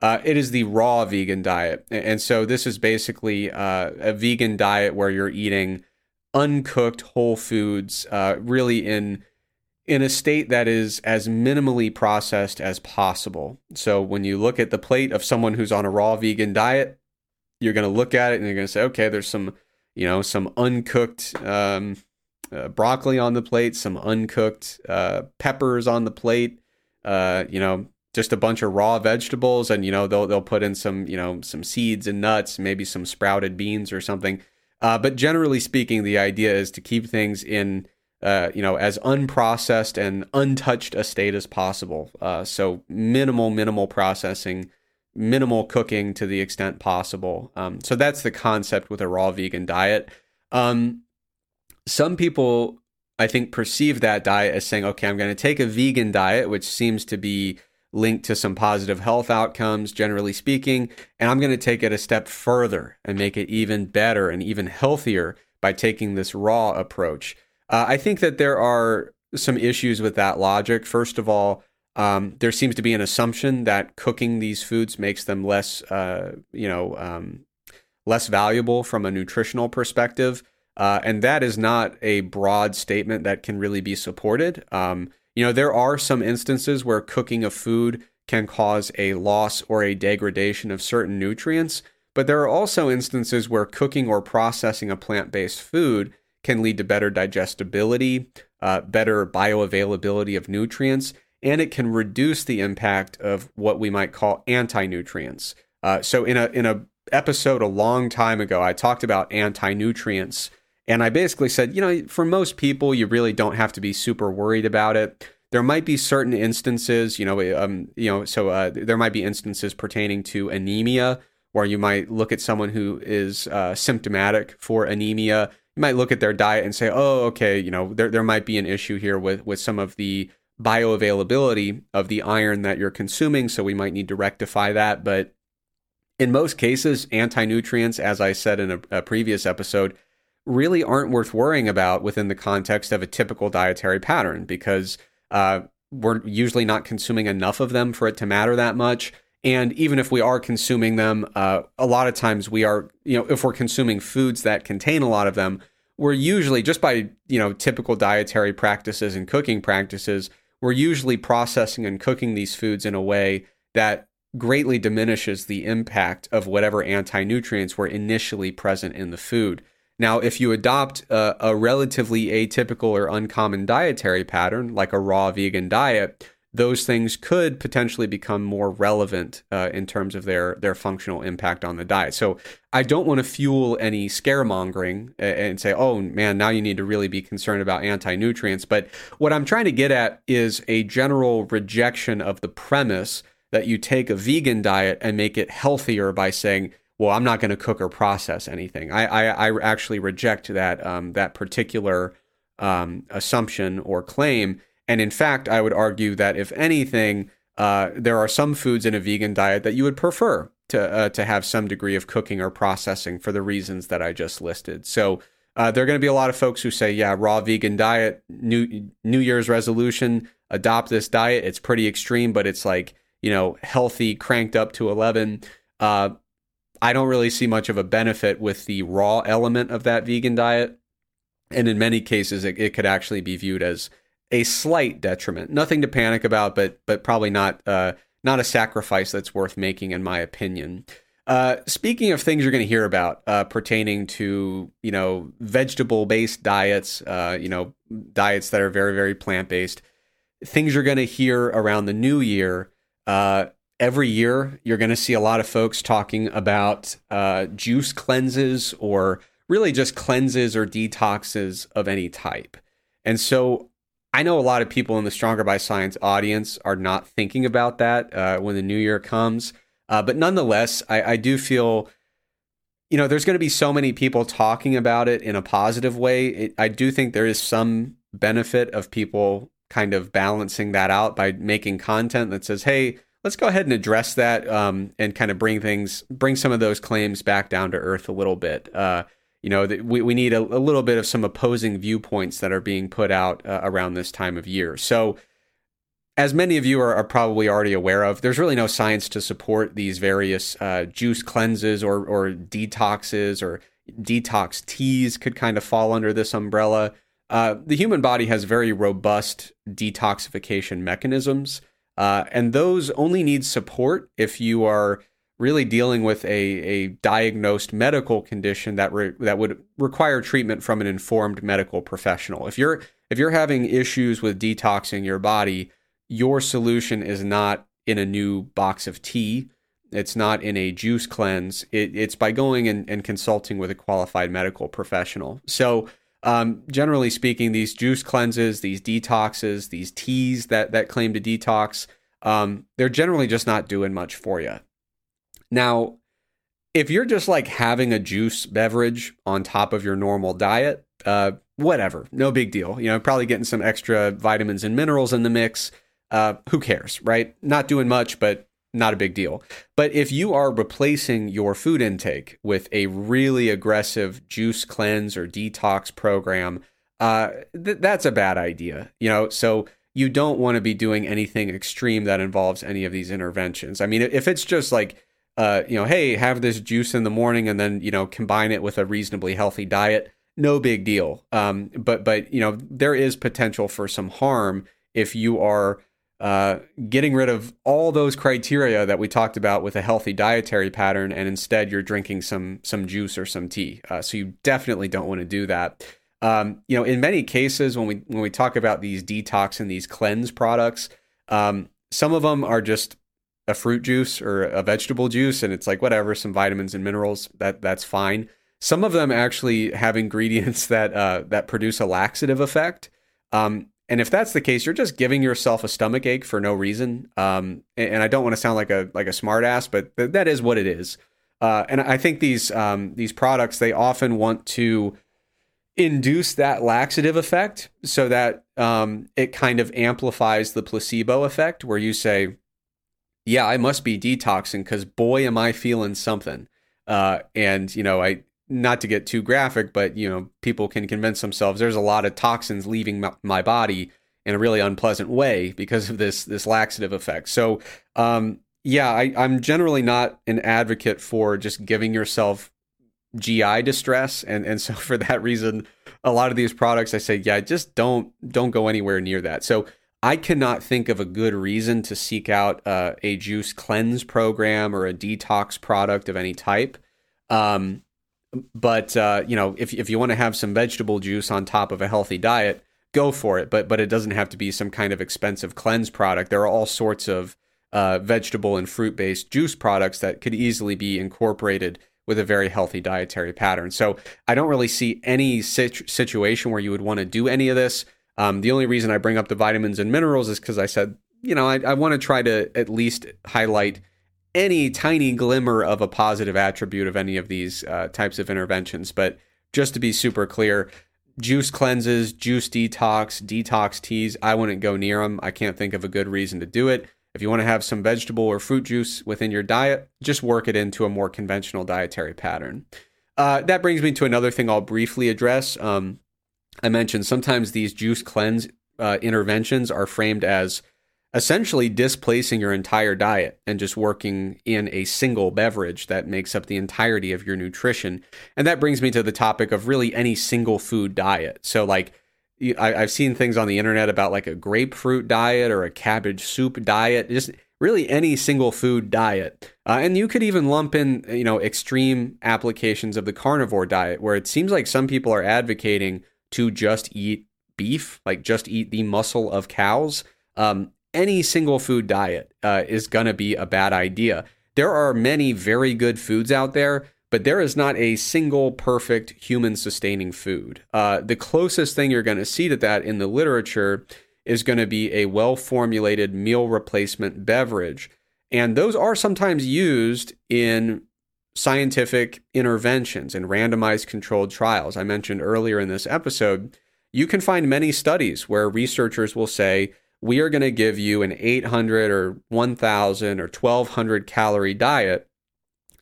Uh, it is the raw vegan diet. And so this is basically uh, a vegan diet where you're eating uncooked whole foods, uh, really in in a state that is as minimally processed as possible. So when you look at the plate of someone who's on a raw vegan diet, you're going to look at it and you're going to say, okay, there's some, you know, some uncooked um, uh, broccoli on the plate, some uncooked uh, peppers on the plate, uh, you know, just a bunch of raw vegetables, and you know they'll they'll put in some you know some seeds and nuts, maybe some sprouted beans or something. Uh, but generally speaking, the idea is to keep things in uh, you know as unprocessed and untouched a state as possible. Uh, so minimal minimal processing, minimal cooking to the extent possible. Um, so that's the concept with a raw vegan diet. Um, some people, I think, perceive that diet as saying, okay, I'm going to take a vegan diet, which seems to be linked to some positive health outcomes, generally speaking, and I'm going to take it a step further and make it even better and even healthier by taking this raw approach. Uh, I think that there are some issues with that logic. First of all, um, there seems to be an assumption that cooking these foods makes them less, uh, you know, um, less valuable from a nutritional perspective. Uh, and that is not a broad statement that can really be supported. Um, you know, there are some instances where cooking of food can cause a loss or a degradation of certain nutrients, but there are also instances where cooking or processing a plant based food can lead to better digestibility, uh, better bioavailability of nutrients, and it can reduce the impact of what we might call anti nutrients. Uh, so, in a in a episode a long time ago, I talked about anti nutrients and I basically said, you know, for most people, you really don't have to be super worried about it. There might be certain instances, you know, um, you know, so uh, there might be instances pertaining to anemia where you might look at someone who is uh, symptomatic for anemia. You might look at their diet and say, oh, okay, you know, there there might be an issue here with with some of the bioavailability of the iron that you're consuming, so we might need to rectify that. But in most cases, anti nutrients, as I said in a, a previous episode, really aren't worth worrying about within the context of a typical dietary pattern because uh, we're usually not consuming enough of them for it to matter that much. And even if we are consuming them, uh, a lot of times we are, you know, if we're consuming foods that contain a lot of them, we're usually just by, you know, typical dietary practices and cooking practices, we're usually processing and cooking these foods in a way that greatly diminishes the impact of whatever anti nutrients were initially present in the food. Now, if you adopt a, a, relatively atypical or uncommon dietary pattern, like a raw vegan diet, those things could potentially become more relevant uh, in terms of their their functional impact on the diet. So I don't want to fuel any scaremongering and say, "Oh man, now you need to really be concerned about anti nutrients." But what I'm trying to get at is a general rejection of the premise that you take a vegan diet and make it healthier by saying well, I'm not going to cook or process anything. I, I, I actually reject that um, that particular um, assumption or claim. And in fact, I would argue that if anything, uh, there are some foods in a vegan diet that you would prefer to uh, to have some degree of cooking or processing for the reasons that I just listed. So uh, there are going to be a lot of folks who say, "Yeah, raw vegan diet, new New Year's resolution, adopt this diet. It's pretty extreme, but it's like you know healthy, cranked up to 11." Uh, I don't really see much of a benefit with the raw element of that vegan diet. And in many cases, it, it could actually be viewed as a slight detriment. Nothing to panic about, but but probably not uh, not a sacrifice that's worth making, in my opinion. Uh, speaking of things you're going to hear about uh, pertaining to you know vegetable based diets, uh, you know diets that are very very plant based, things you're going to hear around the new year. Every year you're going to see a lot of folks talking about uh, juice cleanses or really just cleanses or detoxes of any type. And so I know a lot of people in the Stronger by Science audience are not thinking about that uh, when the new year comes. Uh, but nonetheless, I, I do feel, you know, there's going to be so many people talking about it in a positive way. It, I do think there is some benefit of people kind of balancing that out by making content that says, hey, let's go ahead and address that um, and kind of bring things, bring some of those claims back down to earth a little bit. Uh, you know, we, we need a, a, little bit of some opposing viewpoints that are being put out uh, around this time of year. So, as many of you are, are, probably already aware of, there's really no science to support these various uh, juice cleanses or, or detoxes or detox teas could kind of fall under this umbrella. Uh, the human body has very robust detoxification mechanisms, uh, and those only need support if you are really dealing with a, a diagnosed medical condition that re- that would require treatment from an informed medical professional. If you're if you're having issues with detoxing your body, your solution is not in a new box of tea. It's not in a juice cleanse. It, it's by going and, and, consulting with a qualified medical professional. So, um, generally speaking, these juice cleanses, these detoxes, these teas that that claim to detox, um, they're generally just not doing much for you. Now, if you're just like having a juice beverage on top of your normal diet, uh, whatever, no big deal. You know, probably getting some extra vitamins and minerals in the mix. Uh, who cares, right? Not doing much, but not a big deal. But if you are replacing your food intake with a really aggressive juice cleanse or detox program, uh, th- that's a bad idea. You know, so you don't want to be doing anything extreme that involves any of these interventions. I mean, if it's just like uh, you know, hey, have this juice in the morning and then, you know, combine it with a reasonably healthy diet, no big deal. Um, but, but, you know, there is potential for some harm if you are uh, getting rid of all those criteria that we talked about with a healthy dietary pattern, and instead you're drinking some some juice or some tea. Uh, so you definitely don't want to do that. Um, you know, in many cases, when we when we talk about these detox and these cleanse products, um, some of them are just a fruit juice or a vegetable juice and it's like whatever some vitamins and minerals that that's fine some of them actually have ingredients *laughs* that uh, that produce a laxative effect um, and if that's the case you're just giving yourself a stomach ache for no reason um, and, and, i don't want to sound like a like a smartass but th- that is what it is uh, and i think these um, these products they often want to induce that laxative effect so that um, it kind of amplifies the placebo effect where you say yeah, I must be detoxing because boy, am I feeling something. Uh, and you know, I not to get too graphic, but you know, people can convince themselves there's a lot of toxins leaving my, my body in a really unpleasant way because of this this laxative effect. So, um, yeah, I, I'm generally not an advocate for just giving yourself GI distress, and and so *laughs* for that reason, a lot of these products I say, yeah, just don't don't go anywhere near that. So I cannot think of a good reason to seek out uh, a juice cleanse program or a detox product of any type. Um, but uh, you know, if if you want to have some vegetable juice on top of a healthy diet, go for it. But but it doesn't have to be some kind of expensive cleanse product. There are all sorts of uh, vegetable and fruit based juice products that could easily be incorporated with a very healthy dietary pattern. So I don't really see any situ- situation where you would want to do any of this. Um, the only reason I bring up the vitamins and minerals is because I said, you know, I, I want to try to at least highlight any tiny glimmer of a positive attribute of any of these uh, types of interventions. But just to be super clear, juice cleanses, juice detox, detox teas, I wouldn't go near them. I can't think of a good reason to do it. If you want to have some vegetable or fruit juice within your diet, just work it into a more conventional dietary pattern. Uh, that brings me to another thing I'll briefly address. Um, I mentioned sometimes these juice cleanse uh, interventions are framed as essentially displacing your entire diet and just working in a single beverage that makes up the entirety of your nutrition. And that brings me to the topic of really any single food diet. So, like, I, have seen things on the internet about like a grapefruit diet or a cabbage soup diet, just really any single food diet. Uh, and you could even lump in, you know, extreme applications of the carnivore diet, where it seems like some people are advocating to just eat beef, like just eat the muscle of cows, um, any single food diet uh, is going to be a bad idea. There are many very good foods out there, but there is not a single perfect human sustaining food. Uh, the closest thing you're going to see to that in the literature is going to be a well formulated meal replacement beverage. And those are sometimes used in scientific interventions and randomized controlled trials. I mentioned earlier in this episode, you can find many studies where researchers will say, we are going to give you an 800 or 1000 or 1200 calorie diet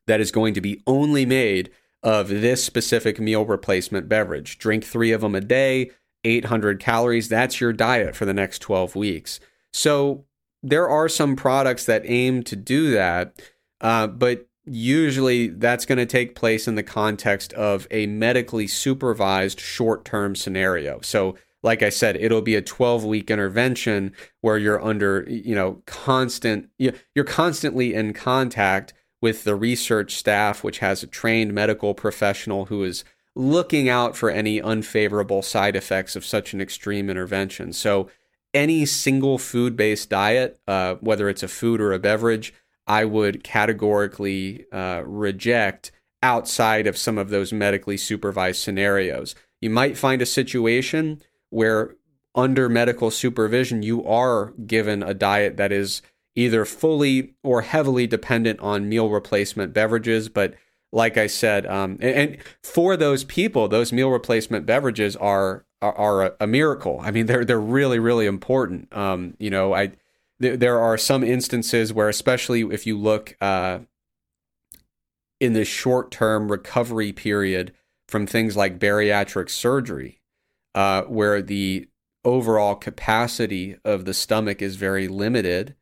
that is going to be only made of this specific meal replacement beverage. Drink three of them a day, 800 calories. That's your diet for the next 12 weeks. So there are some products that aim to do that, uh, but usually that's going to take place in the context of a medically supervised short term scenario. So, like I said, it'll be a 12 week intervention where you're under, you know, constant, you're constantly in contact with the research staff, which has a trained medical professional who is looking out for any unfavorable side effects of such an extreme intervention. So, any single food based diet, uh, whether it's a food or a beverage, I would categorically uh, reject outside of some of those medically supervised scenarios. You might find a situation where, under medical supervision, you are given a diet that is either fully or heavily dependent on meal replacement beverages, but like I said, um, and, and, for those people, those meal replacement beverages are are, are a, a, miracle. I mean, they're they're really really important. Um, you know, I th- there are some instances where, especially if you look uh, in the short term recovery period from things like bariatric surgery, uh, where the overall capacity of the stomach is very limited,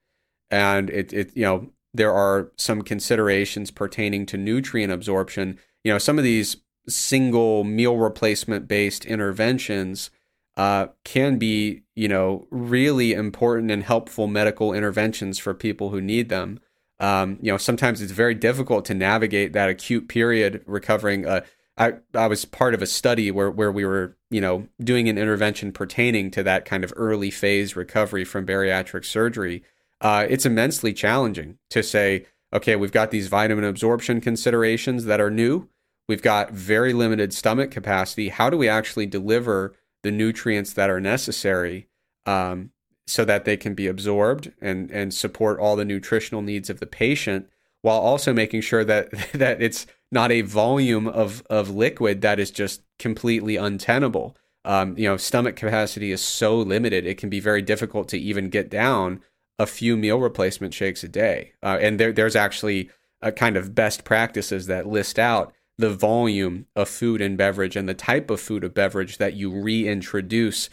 and it it you know there are some considerations pertaining to nutrient absorption. You know, some of these single meal replacement based interventions uh, can be, you know, really important and helpful medical interventions for people who need them. Um, you know, sometimes it's very difficult to navigate that acute period recovering. Uh, I, I was part of a study where, where we were, you know, doing an intervention pertaining to that kind of early phase recovery from bariatric surgery uh, it's immensely challenging to say, okay, we've got these vitamin absorption considerations that are new. We've got very limited stomach capacity. How do we actually deliver the nutrients that are necessary um, so that they can be absorbed and, and support all the nutritional needs of the patient while also making sure that, *laughs* that it's not a volume of, of liquid that is just completely untenable. Um, you know, stomach capacity is so limited, it can be very difficult to even get down a few meal replacement shakes a day. Uh, and there, there's actually a kind of best practices that list out the volume of food and beverage and the type of food or beverage that you reintroduce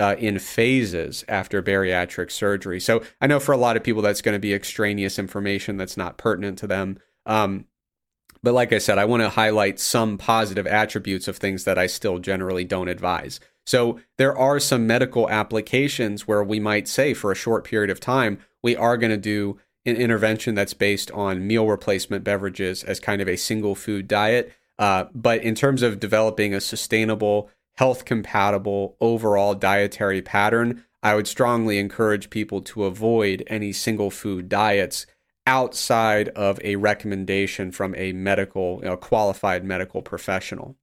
uh, in phases after bariatric surgery. So I know for a lot of people that's going to be extraneous information that's not pertinent to them. Um, but like I said, I want to highlight some positive attributes of things that I still generally don't advise. So there are some medical applications where we might say for a short period of time, we are going to do an intervention that's based on meal replacement beverages as kind of a single food diet. Uh, but in terms of developing a sustainable, health compatible overall dietary pattern, I would strongly encourage people to avoid any single food diets outside of a recommendation from a medical, know, qualified medical professional.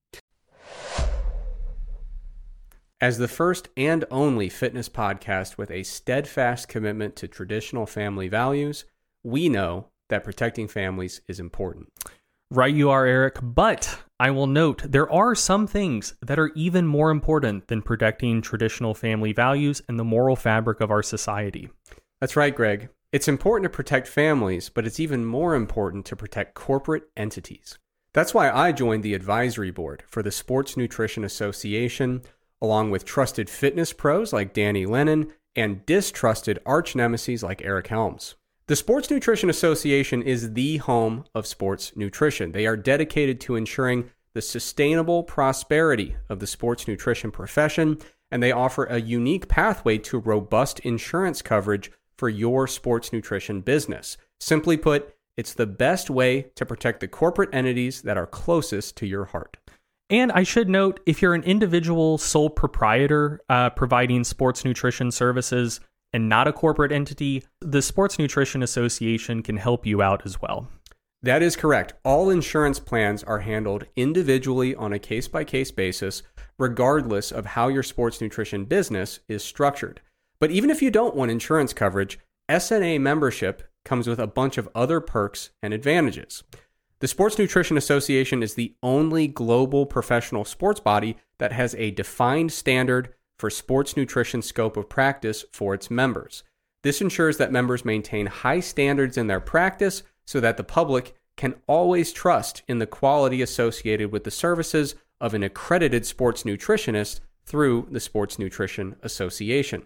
As the first and only fitness podcast with a steadfast commitment to traditional family values, we know that protecting families is important. Right, you are, Eric. But I will note there are some things that are even more important than protecting traditional family values and the moral fabric of our society. That's right, Greg. It's important to protect families, but it's even more important to protect corporate entities. That's why I joined the advisory board for the Sports Nutrition Association along with trusted fitness pros like Danny Lennon and distrusted arch nemesis like Eric Helms. The Sports Nutrition Association is the home of sports nutrition. They are dedicated to ensuring the sustainable prosperity of the sports nutrition profession, and they offer a unique pathway to robust insurance coverage for your sports nutrition business. Simply put, it's the best way to protect the corporate entities that are closest to your heart. And I should note if you're an individual sole proprietor uh, providing sports nutrition services and not a corporate entity, the Sports Nutrition Association can help you out as well. That is correct. All insurance plans are handled individually on a case by case basis, regardless of how your sports nutrition business is structured. But even if you don't want insurance coverage, SNA membership comes with a bunch of other perks and advantages. The Sports Nutrition Association is the only global professional sports body that has a defined standard for sports nutrition scope of practice for its members. This ensures that members maintain high standards in their practice so that the public can always trust in the quality associated with the services of an accredited sports nutritionist through the Sports Nutrition Association.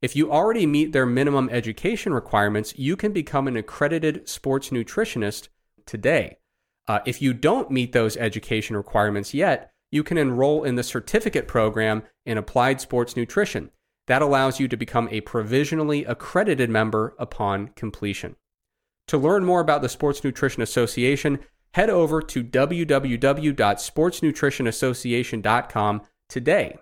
If you already meet their minimum education requirements, you can become an accredited sports nutritionist today. Uh, if you don't meet those education requirements yet, you can enroll in the certificate program in applied sports nutrition. That allows you to become a provisionally accredited member upon completion. To learn more about the Sports Nutrition Association, head over to www.sportsnutritionassociation.com today.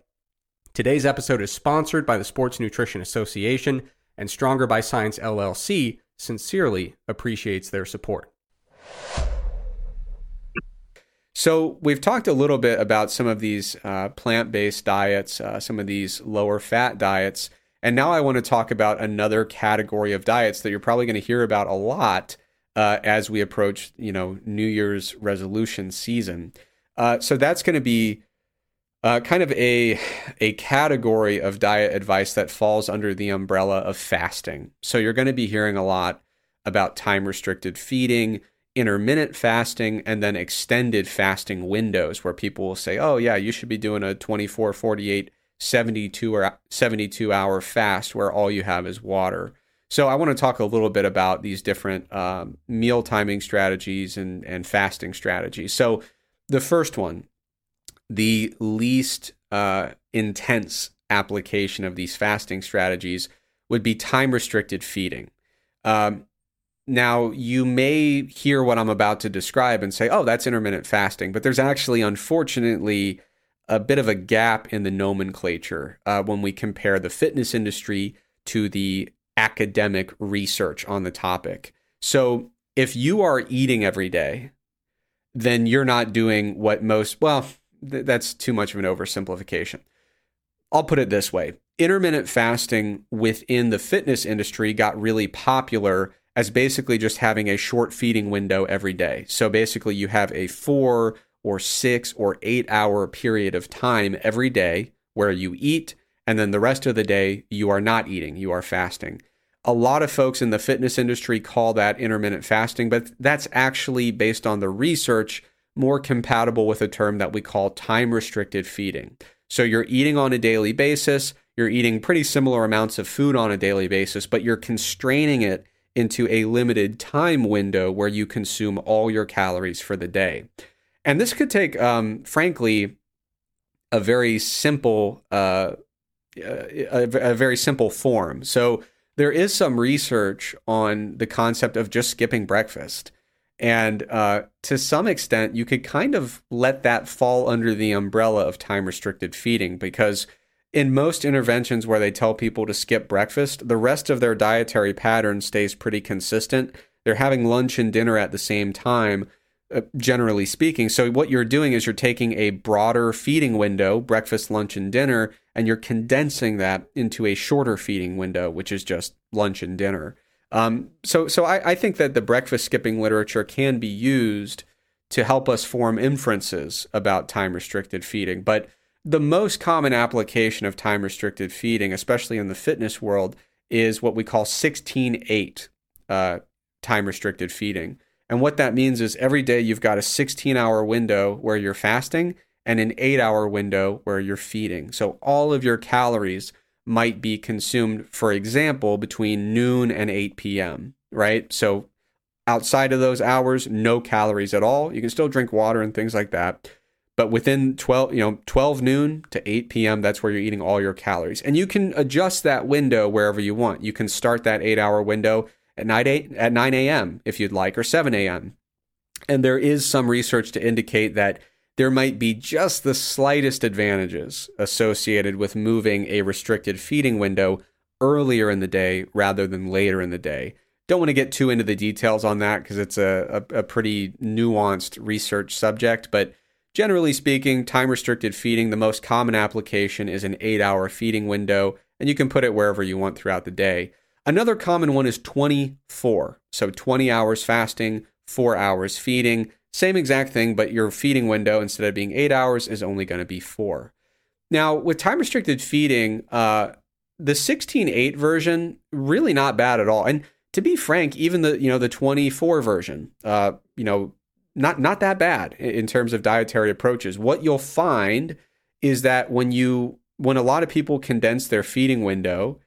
Today's episode is sponsored by the Sports Nutrition Association, and Stronger by Science LLC sincerely appreciates their support. So, we've talked a little bit about some of these uh, plant based diets, uh, some of these lower fat diets. And now I want to talk about another category of diets that you're probably going to hear about a lot uh, as we approach, you know, New Year's resolution season. Uh, so that's going to be uh, kind of a a category of diet advice that falls under the umbrella of fasting. So you're going to be hearing a lot about time restricted feeding, intermittent fasting, and then extended fasting windows where people will say, "Oh yeah, you should be doing a 24, 48, 72 or 72 hour fast where all you have is water." So I want to talk a little bit about these different um, meal timing strategies and and fasting strategies. So the first one, the least uh, intense application of these fasting strategies would be time restricted feeding. Um, now, you may hear what I'm about to describe and say, oh, that's intermittent fasting, but there's actually, unfortunately, a bit of a gap in the nomenclature uh, when we compare the fitness industry to the academic research on the topic. So if you are eating every day, then you're not doing what most, well, th- that's too much of an oversimplification. I'll put it this way intermittent fasting within the fitness industry got really popular as basically just having a short feeding window every day. So basically, you have a four or six or eight hour period of time every day where you eat and then the rest of the day you are not eating, you are fasting. A lot of folks in the fitness industry call that intermittent fasting, but that's actually based on the research more compatible with a term that we call time restricted feeding. So you're eating on a daily basis, you're eating pretty similar amounts of food on a daily basis, but you're constraining it into a limited time window where you consume all your calories for the day. And this could take, um, frankly, a very simple uh, a, a very simple form. So there is some research on the concept of just skipping breakfast. And uh, to some extent, you could kind of let that fall under the umbrella of time restricted feeding because in most interventions where they tell people to skip breakfast, the rest of their dietary pattern stays pretty consistent. They're having lunch and dinner at the same time, uh, generally speaking. So, what you're doing is you're taking a broader feeding window, breakfast, lunch, and dinner, and you're condensing that into a shorter feeding window, which is just lunch and dinner. Um, so, so I, I think that the breakfast skipping literature can be used to help us form inferences about time restricted feeding. But the most common application of time restricted feeding, especially in the fitness world, is what we call 16 8 uh, time restricted feeding. And what that means is every day you've got a 16 hour window where you're fasting and an eight hour window where you're feeding. So all of your calories might be consumed, for example, between noon and 8 p.m., right? So outside of those hours, no calories at all. You can still drink water and things like that. But within 12, you know, 12 noon to 8 p.m., that's where you're eating all your calories. And you can adjust that window wherever you want. You can start that eight hour window at 9, 8, at 9 a.m. if you'd like, or 7 a.m. And there is some research to indicate that there might be just the slightest advantages associated with moving a restricted feeding window earlier in the day rather than later in the day. Don't want to get too into the details on that because it's a, a, a, pretty nuanced research subject, but generally speaking, time restricted feeding, the most common application is an eight hour feeding window, and you can put it wherever you want throughout the day. Another common one is 24. So 20 hours fasting, four hours feeding. Same exact thing, but your feeding window, instead of being eight hours, is only going to be four. Now, with time restricted feeding, uh, the 16.8 version, really not bad at all. And to be frank, even the, you know, the 24 version, uh, you know, not, not that bad in terms of dietary approaches. What you'll find is that when you, when a lot of people condense their feeding window,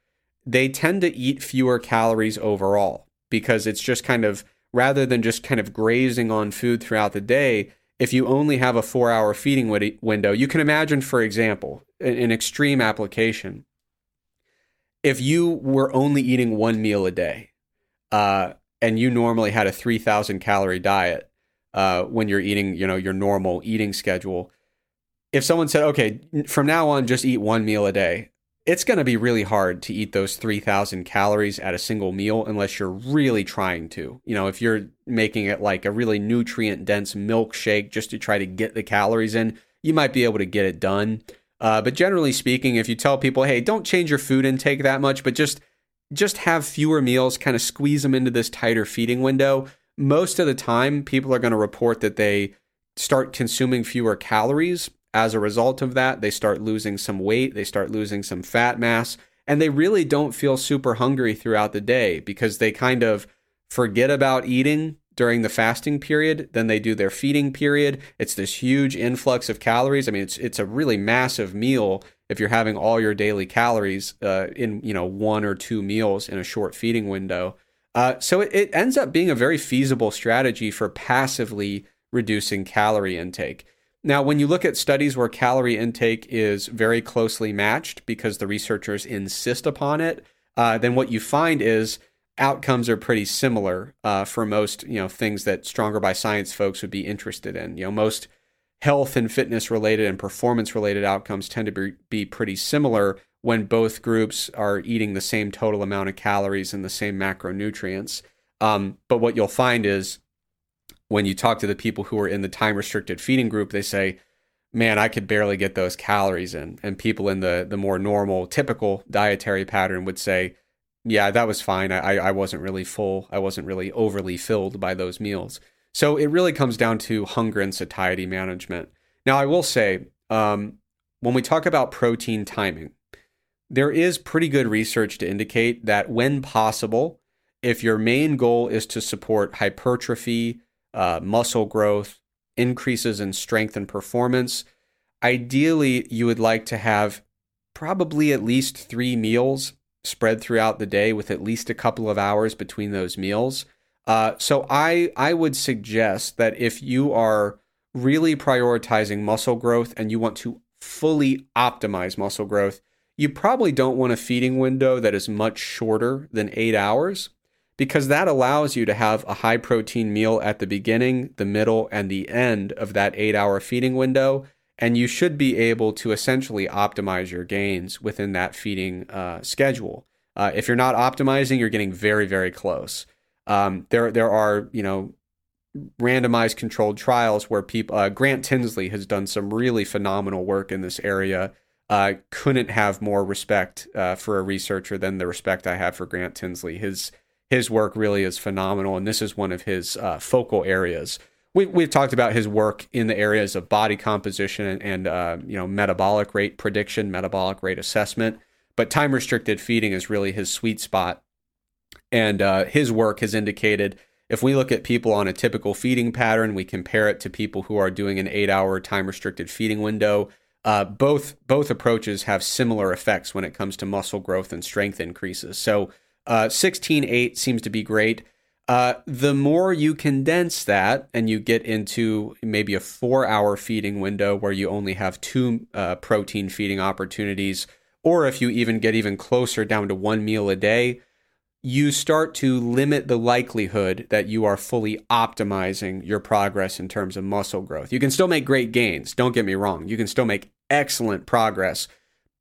they tend to eat fewer calories overall because it's just kind of rather than just kind of grazing on food throughout the day. If you only have a four hour feeding window, you can imagine, for example, an extreme application. If you were only eating one meal a day, uh, and you normally had a 3,000 calorie diet uh, when you're eating, you know, your normal eating schedule, if someone said, okay, from now on, just eat one meal a day, it's going to be really hard to eat those 3,000 calories at a single meal unless you're really trying to. You know, if you're making it like a really nutrient dense milkshake just to try to get the calories in, you might be able to get it done. Uh, but generally speaking, if you tell people, hey, don't change your food intake that much, but just just have fewer meals, kind of squeeze them into this tighter feeding window, most of the time people are going to report that they start consuming fewer calories as a result of that, they start losing some weight, they start losing some fat mass, and they really don't feel super hungry throughout the day because they kind of forget about eating during the fasting period, then they do their feeding period. It's this huge influx of calories. I mean, it's it's a really massive meal if you're having all your daily calories uh, in you know one or two meals in a short feeding window. Uh, so it, it ends up being a very feasible strategy for passively reducing calorie intake. Now, when you look at studies where calorie intake is very closely matched because the researchers insist upon it, uh, then what you find is outcomes are pretty similar uh, for most you know things that stronger by science folks would be interested in. You know, most health and fitness related and performance related outcomes tend to be, be pretty similar when both groups are eating the same total amount of calories and the same macronutrients. Um, but what you'll find is when you talk to the people who are in the time restricted feeding group, they say, man, I could barely get those calories in. And people in the, the more normal, typical dietary pattern would say, yeah, that was fine. I, I wasn't really full. I wasn't really overly filled by those meals. So it really comes down to hunger and satiety management. Now, I will say, um, when we talk about protein timing, there is pretty good research to indicate that when possible, if your main goal is to support hypertrophy, uh, muscle growth, increases in strength and performance. Ideally, you would like to have probably at least three meals spread throughout the day with at least a couple of hours between those meals. Uh, so I I would suggest that if you are really prioritizing muscle growth and you want to fully optimize muscle growth, you probably don't want a feeding window that is much shorter than eight hours because that allows you to have a high protein meal at the beginning, the middle, and the end of that eight hour feeding window. And you should be able to essentially optimize your gains within that feeding uh, schedule. Uh, if you're not optimizing, you're getting very, very close. Um, there, there are, you know, randomized controlled trials where people, uh, Grant Tinsley has done some really phenomenal work in this area. Uh, couldn't have more respect uh, for a researcher than the respect I have for Grant Tinsley. His his work really is phenomenal, and this is one of his uh, focal areas. We, we've talked about his work in the areas of body composition and, and uh, you know metabolic rate prediction, metabolic rate assessment, but time restricted feeding is really his sweet spot. And uh, his work has indicated if we look at people on a typical feeding pattern, we compare it to people who are doing an eight-hour time restricted feeding window. Uh, both both approaches have similar effects when it comes to muscle growth and strength increases. So uh, 16.8 seems to be great. Uh, the more you condense that and you get into maybe a four hour feeding window where you only have two uh, protein feeding opportunities, or if you even get even closer down to one meal a day, you start to limit the likelihood that you are fully optimizing your progress in terms of muscle growth. You can still make great gains, don't get me wrong. You can still make excellent progress,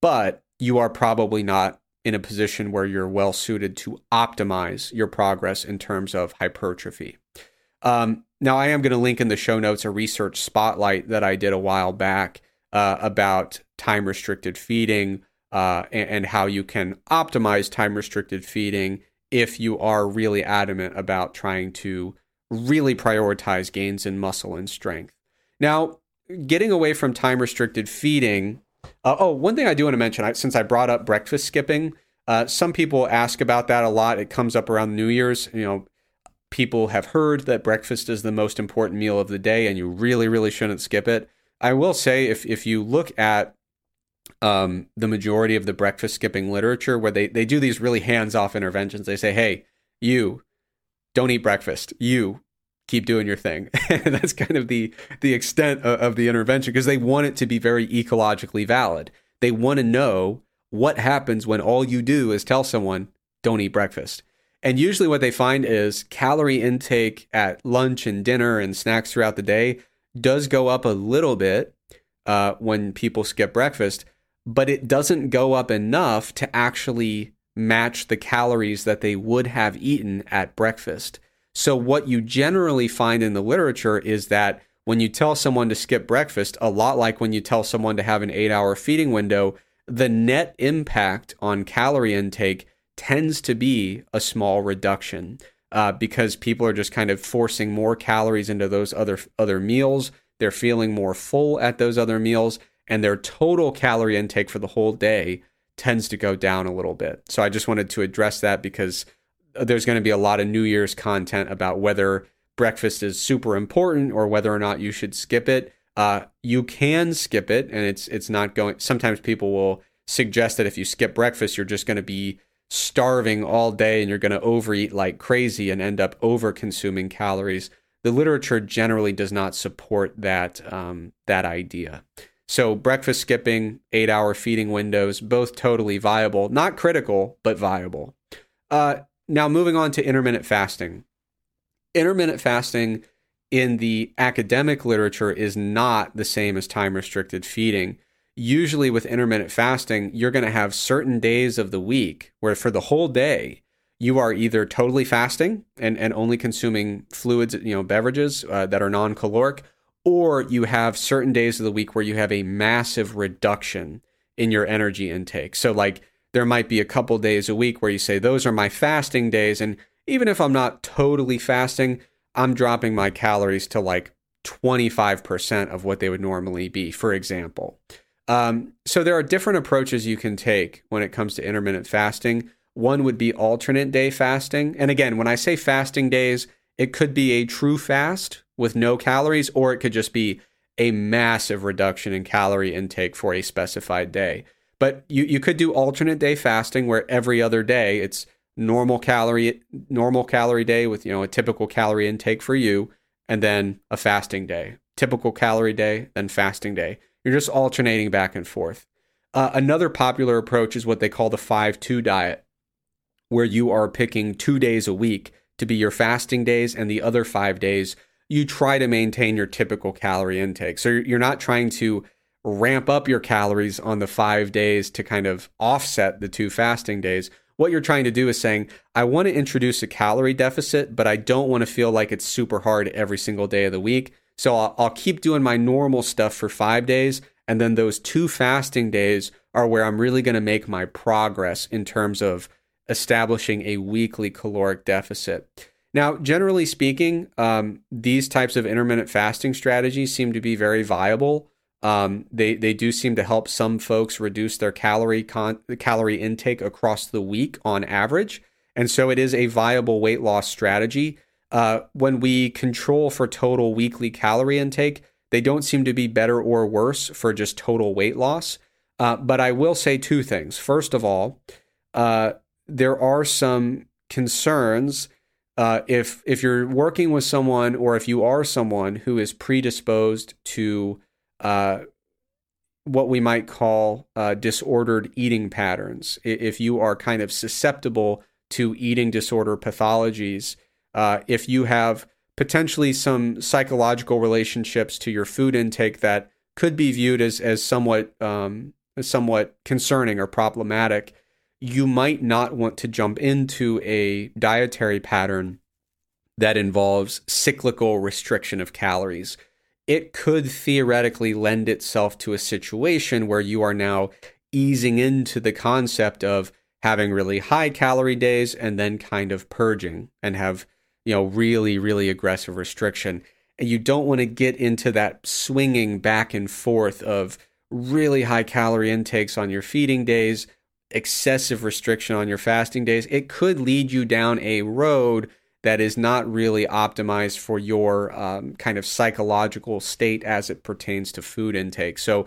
but you are probably not in a position where you're well suited to optimize your progress in terms of hypertrophy. Um, now, I am going to link in the show notes a research spotlight that I did a while back uh, about time restricted feeding uh, and, and how you can optimize time restricted feeding if you are really adamant about trying to really prioritize gains in muscle and strength. Now, getting away from time restricted feeding uh, oh, one thing I do want to mention, I, since I brought up breakfast skipping, uh, some people ask about that a lot. It comes up around New Year's. You know, people have heard that breakfast is the most important meal of the day, and you really, really shouldn't skip it. I will say, if if you look at um, the majority of the breakfast skipping literature, where they, they do these really hands off interventions. They say, hey, you don't eat breakfast. You keep doing your thing. and *laughs* that's kind of the the extent of, of the intervention because they want it to be very ecologically valid. They want to know what happens when all you do is tell someone don't eat breakfast. And usually what they find is calorie intake at lunch and dinner and snacks throughout the day does go up a little bit uh, when people skip breakfast, but it doesn't go up enough to actually match the calories that they would have eaten at breakfast. So, what you generally find in the literature is that when you tell someone to skip breakfast, a lot like when you tell someone to have an eight hour feeding window, the net impact on calorie intake tends to be a small reduction uh, because people are just kind of forcing more calories into those other other meals. They're feeling more full at those other meals, and their total calorie intake for the whole day tends to go down a little bit. So I just wanted to address that because there's going to be a lot of New Year's content about whether breakfast is super important or whether or not you should skip it. Uh, you can skip it, and it's it's not going. Sometimes people will suggest that if you skip breakfast, you're just going to be starving all day and you're going to overeat like crazy and end up over consuming calories. The literature generally does not support that um, that idea. So breakfast skipping, eight hour feeding windows, both totally viable, not critical, but viable. Uh, now, moving on to intermittent fasting. Intermittent fasting in the academic literature is not the same as time restricted feeding. Usually, with intermittent fasting, you're going to have certain days of the week where for the whole day, you are either totally fasting and, and only consuming fluids, you know, beverages uh, that are non caloric, or you have certain days of the week where you have a massive reduction in your energy intake. So, like there might be a couple days a week where you say, those are my fasting days. And even if I'm not totally fasting, I'm dropping my calories to like 25% of what they would normally be, for example. Um, so there are different approaches you can take when it comes to intermittent fasting. One would be alternate day fasting. And again, when I say fasting days, it could be a true fast with no calories, or it could just be a massive reduction in calorie intake for a specified day. But you, you could do alternate day fasting where every other day it's normal calorie normal calorie day with you know a typical calorie intake for you and then a fasting day. Typical calorie day, then fasting day. You're just alternating back and forth. Uh, another popular approach is what they call the 5 2 diet, where you are picking two days a week to be your fasting days, and the other five days you try to maintain your typical calorie intake. So you're not trying to ramp up your calories on the five days to kind of offset the two fasting days. What you're trying to do is saying, I want to introduce a calorie deficit, but I don't want to feel like it's super hard every single day of the week. So I'll, I'll keep doing my normal stuff for five days. And then those two fasting days are where I'm really going to make my progress in terms of establishing a weekly caloric deficit. Now, generally speaking, um, these types of intermittent fasting strategies seem to be very viable. Um, they they do seem to help some folks reduce their calorie con- calorie intake across the week on average, and so it is a viable weight loss strategy. Uh, when we control for total weekly calorie intake, they don't seem to be better or worse for just total weight loss. Uh, but I will say two things. First of all, uh, there are some concerns uh, if if you're working with someone or if you are someone who is predisposed to uh, what we might call uh, disordered eating patterns. If you are kind of susceptible to eating disorder pathologies, uh, if you have potentially some psychological relationships to your food intake that could be viewed as as somewhat um, somewhat concerning or problematic, you might not want to jump into a dietary pattern that involves cyclical restriction of calories it could theoretically lend itself to a situation where you are now easing into the concept of having really high calorie days and then kind of purging and have you know really really aggressive restriction. And you don't want to get into that swinging back and forth of really high calorie intakes on your feeding days excessive restriction on your fasting days. It could lead you down a road that is not really optimized for your um, kind of psychological state as it pertains to food intake. So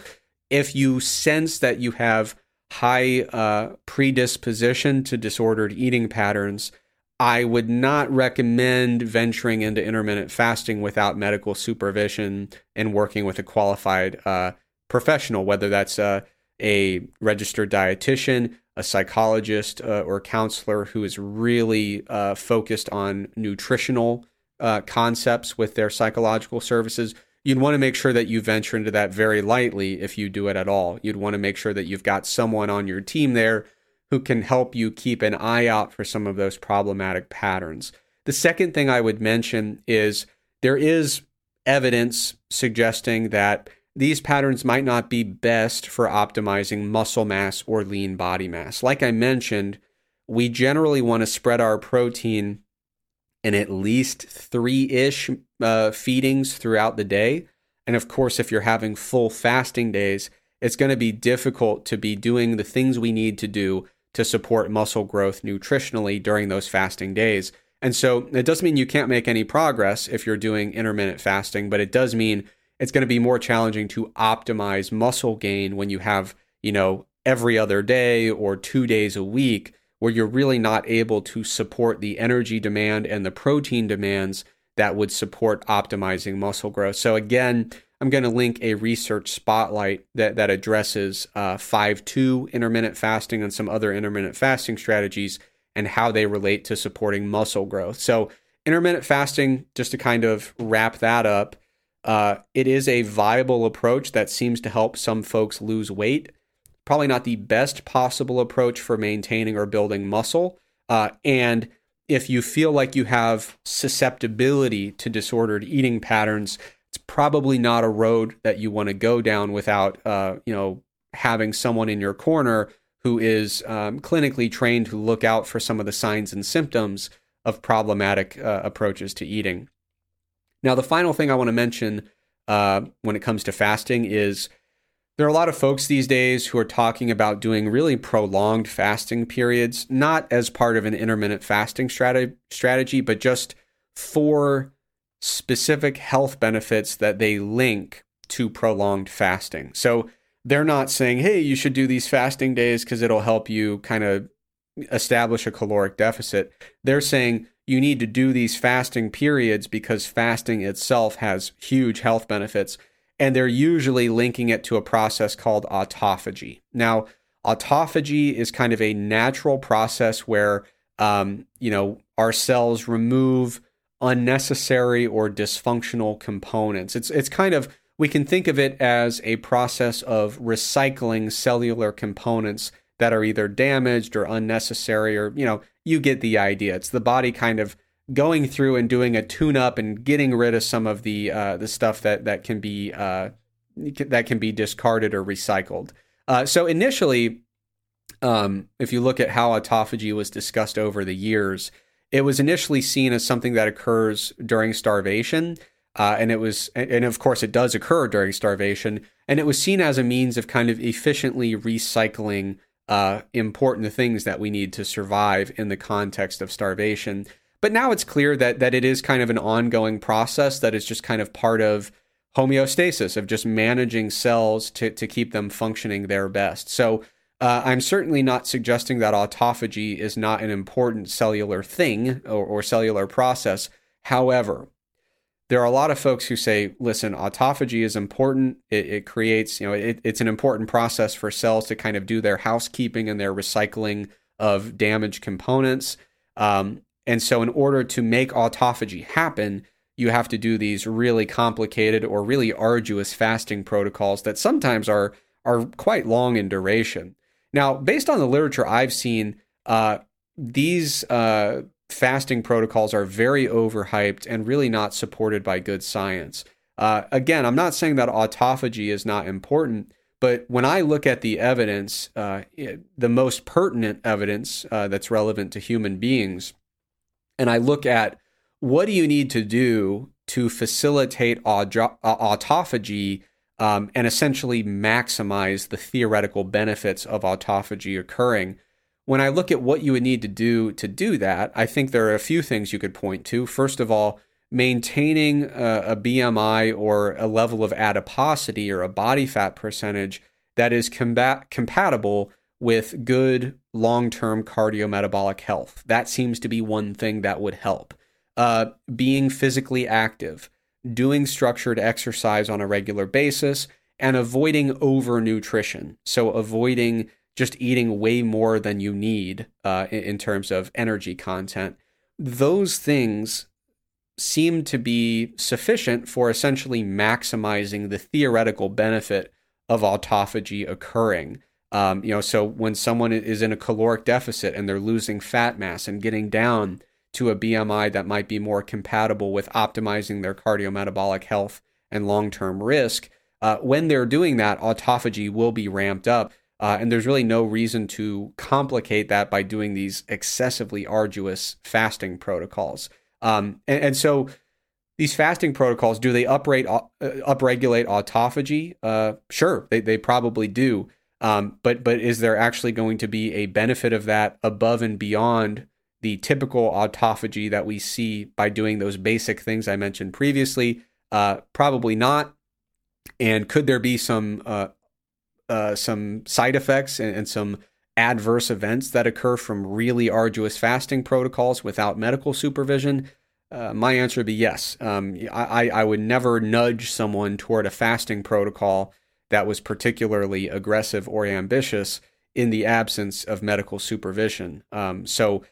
if you sense that you have high uh, predisposition to disordered eating patterns, I would not recommend venturing into intermittent fasting without medical supervision and working with a qualified uh, professional, whether that's a, a registered dietitian, a psychologist, uh, or counselor who is really uh, focused on nutritional uh, concepts with their psychological services. You'd want to make sure that you venture into that very lightly if you do it at all. You'd want to make sure that you've got someone on your team there who can help you keep an eye out for some of those problematic patterns. The second thing I would mention is there is evidence suggesting that these patterns might not be best for optimizing muscle mass or lean body mass. Like I mentioned, we generally want to spread our protein in at least three ish uh, feedings throughout the day. And of course, if you're having full fasting days, it's going to be difficult to be doing the things we need to do to support muscle growth nutritionally during those fasting days. And so it doesn't mean you can't make any progress if you're doing intermittent fasting, but it does mean it's going to be more challenging to optimize muscle gain when you have, you know, every other day or two days a week where you're really not able to support the energy demand and the protein demands that would support optimizing muscle growth. So again, I'm going to link a research spotlight that, that addresses uh, 5-2 intermittent fasting and some other intermittent fasting strategies and how they relate to supporting muscle growth. So intermittent fasting, just to kind of wrap that up, uh, it is a viable approach that seems to help some folks lose weight. Probably not the best possible approach for maintaining or building muscle. Uh, and if you feel like you have susceptibility to disordered eating patterns, it's probably not a road that you want to go down without, uh, you know, having someone in your corner who is um, clinically trained to look out for some of the signs and symptoms of problematic uh, approaches to eating. Now, the final thing I want to mention uh, when it comes to fasting is there are a lot of folks these days who are talking about doing really prolonged fasting periods, not as part of an intermittent fasting strategy, strategy but just for specific health benefits that they link to prolonged fasting. So they're not saying, hey, you should do these fasting days because it'll help you kind of establish a caloric deficit. They're saying you need to do these fasting periods because fasting itself has huge health benefits. And they're usually linking it to a process called autophagy. Now, autophagy is kind of a natural process where, um, you know, our cells remove unnecessary or dysfunctional components. It's it's kind of we can think of it as a process of recycling cellular components that are either damaged or unnecessary or you know you get the idea. It's the body kind of going through and doing a tune up and getting rid of some of the uh, the stuff that that can be uh, that can be discarded or recycled. Uh, so initially, um, if you look at how autophagy was discussed over the years, it was initially seen as something that occurs during starvation. Uh, and it was, and of course, it does occur during starvation. And it was seen as a means of kind of efficiently recycling uh, important things that we need to survive in the context of starvation. But now it's clear that that it is kind of an ongoing process that is just kind of part of homeostasis of just managing cells to to keep them functioning their best. So uh, I'm certainly not suggesting that autophagy is not an important cellular thing or, or cellular process. However, there are a lot of folks who say, listen, autophagy is important. It, it creates, you know, it, it's an important process for cells to kind of do their housekeeping and their recycling of damaged components. Um, and so, in order to make autophagy happen, you have to do these really complicated or really arduous fasting protocols that sometimes are are quite long in duration. Now, based on the literature I've seen, uh, these uh, fasting protocols are very overhyped and really not supported by good science. Uh, again, I'm not saying that autophagy is not important, but when I look at the evidence, uh, it, the most pertinent evidence uh, that's relevant to human beings, and I look at what do you need to do to facilitate autophagy um, and essentially maximize the theoretical benefits of autophagy occurring. When I look at what you would need to do to do that, I think there are a few things you could point to. First of all, maintaining a, a BMI or a level of adiposity or a body fat percentage that is combat- compatible with good long term cardiometabolic health. That seems to be one thing that would help. Uh, being physically active, doing structured exercise on a regular basis, and avoiding overnutrition. So, avoiding just eating way more than you need uh, in, in terms of energy content. Those things seem to be sufficient for essentially maximizing the theoretical benefit of autophagy occurring. Um, you know, so when someone is in a caloric deficit and they're losing fat mass and getting down to a BMI that might be more compatible with optimizing their cardiometabolic health and long-term risk, uh, when they're doing that, autophagy will be ramped up. Uh, and there's really no reason to complicate that by doing these excessively arduous fasting protocols. Um, and, and, so these fasting protocols, do they uprate, uh, upregulate autophagy? Uh, sure, they, they probably do. Um, but but is there actually going to be a benefit of that above and beyond the typical autophagy that we see by doing those basic things I mentioned previously? Uh, probably not. And could there be some uh, uh, some side effects and, and some adverse events that occur from really arduous fasting protocols without medical supervision? Uh, my answer would be yes. Um, I, I would never nudge someone toward a fasting protocol that was particularly aggressive or ambitious in the absence of medical supervision. Um, so,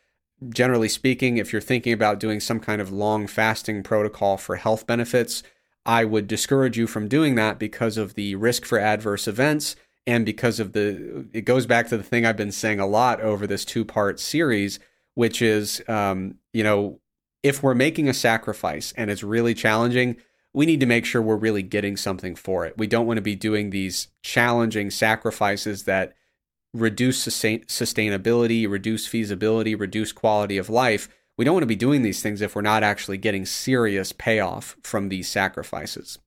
generally speaking, if you're thinking about doing some kind of long fasting protocol for health benefits, I would discourage you from doing that because of the risk for adverse events and because of the it goes back to the thing I've been saying a lot over this two part series, which is um, you know if we're making a sacrifice and it's really challenging, we need to make sure we're really getting something for it. We don't want to be doing these challenging sacrifices that reduce sustain- sustainability, reduce feasibility, reduce quality of life. We don't want to be doing these things if we're not actually getting serious payoff from these sacrifices.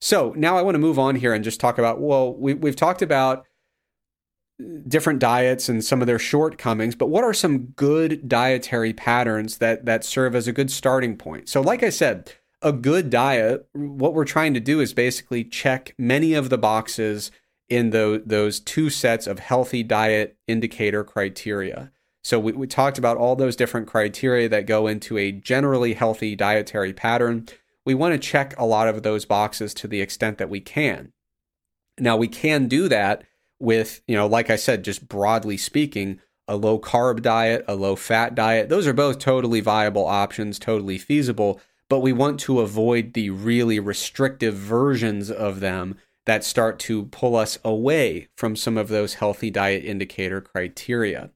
So now I want to move on here and just talk about well, we, we've talked about different diets and some of their shortcomings, but what are some good dietary patterns that that serve as a good starting point? So, like I said, a good diet, what we're trying to do is basically check many of the boxes in the, those two sets of healthy diet indicator criteria. So we, we talked about all those different criteria that go into a generally healthy dietary pattern we want to check a lot of those boxes to the extent that we can. Now, we can do that with, you know, like I said, just broadly speaking, a low carb diet, a low fat diet. Those are both totally viable options, totally feasible, but we want to avoid the really restrictive versions of them that start to pull us away from some of those healthy diet indicator criteria.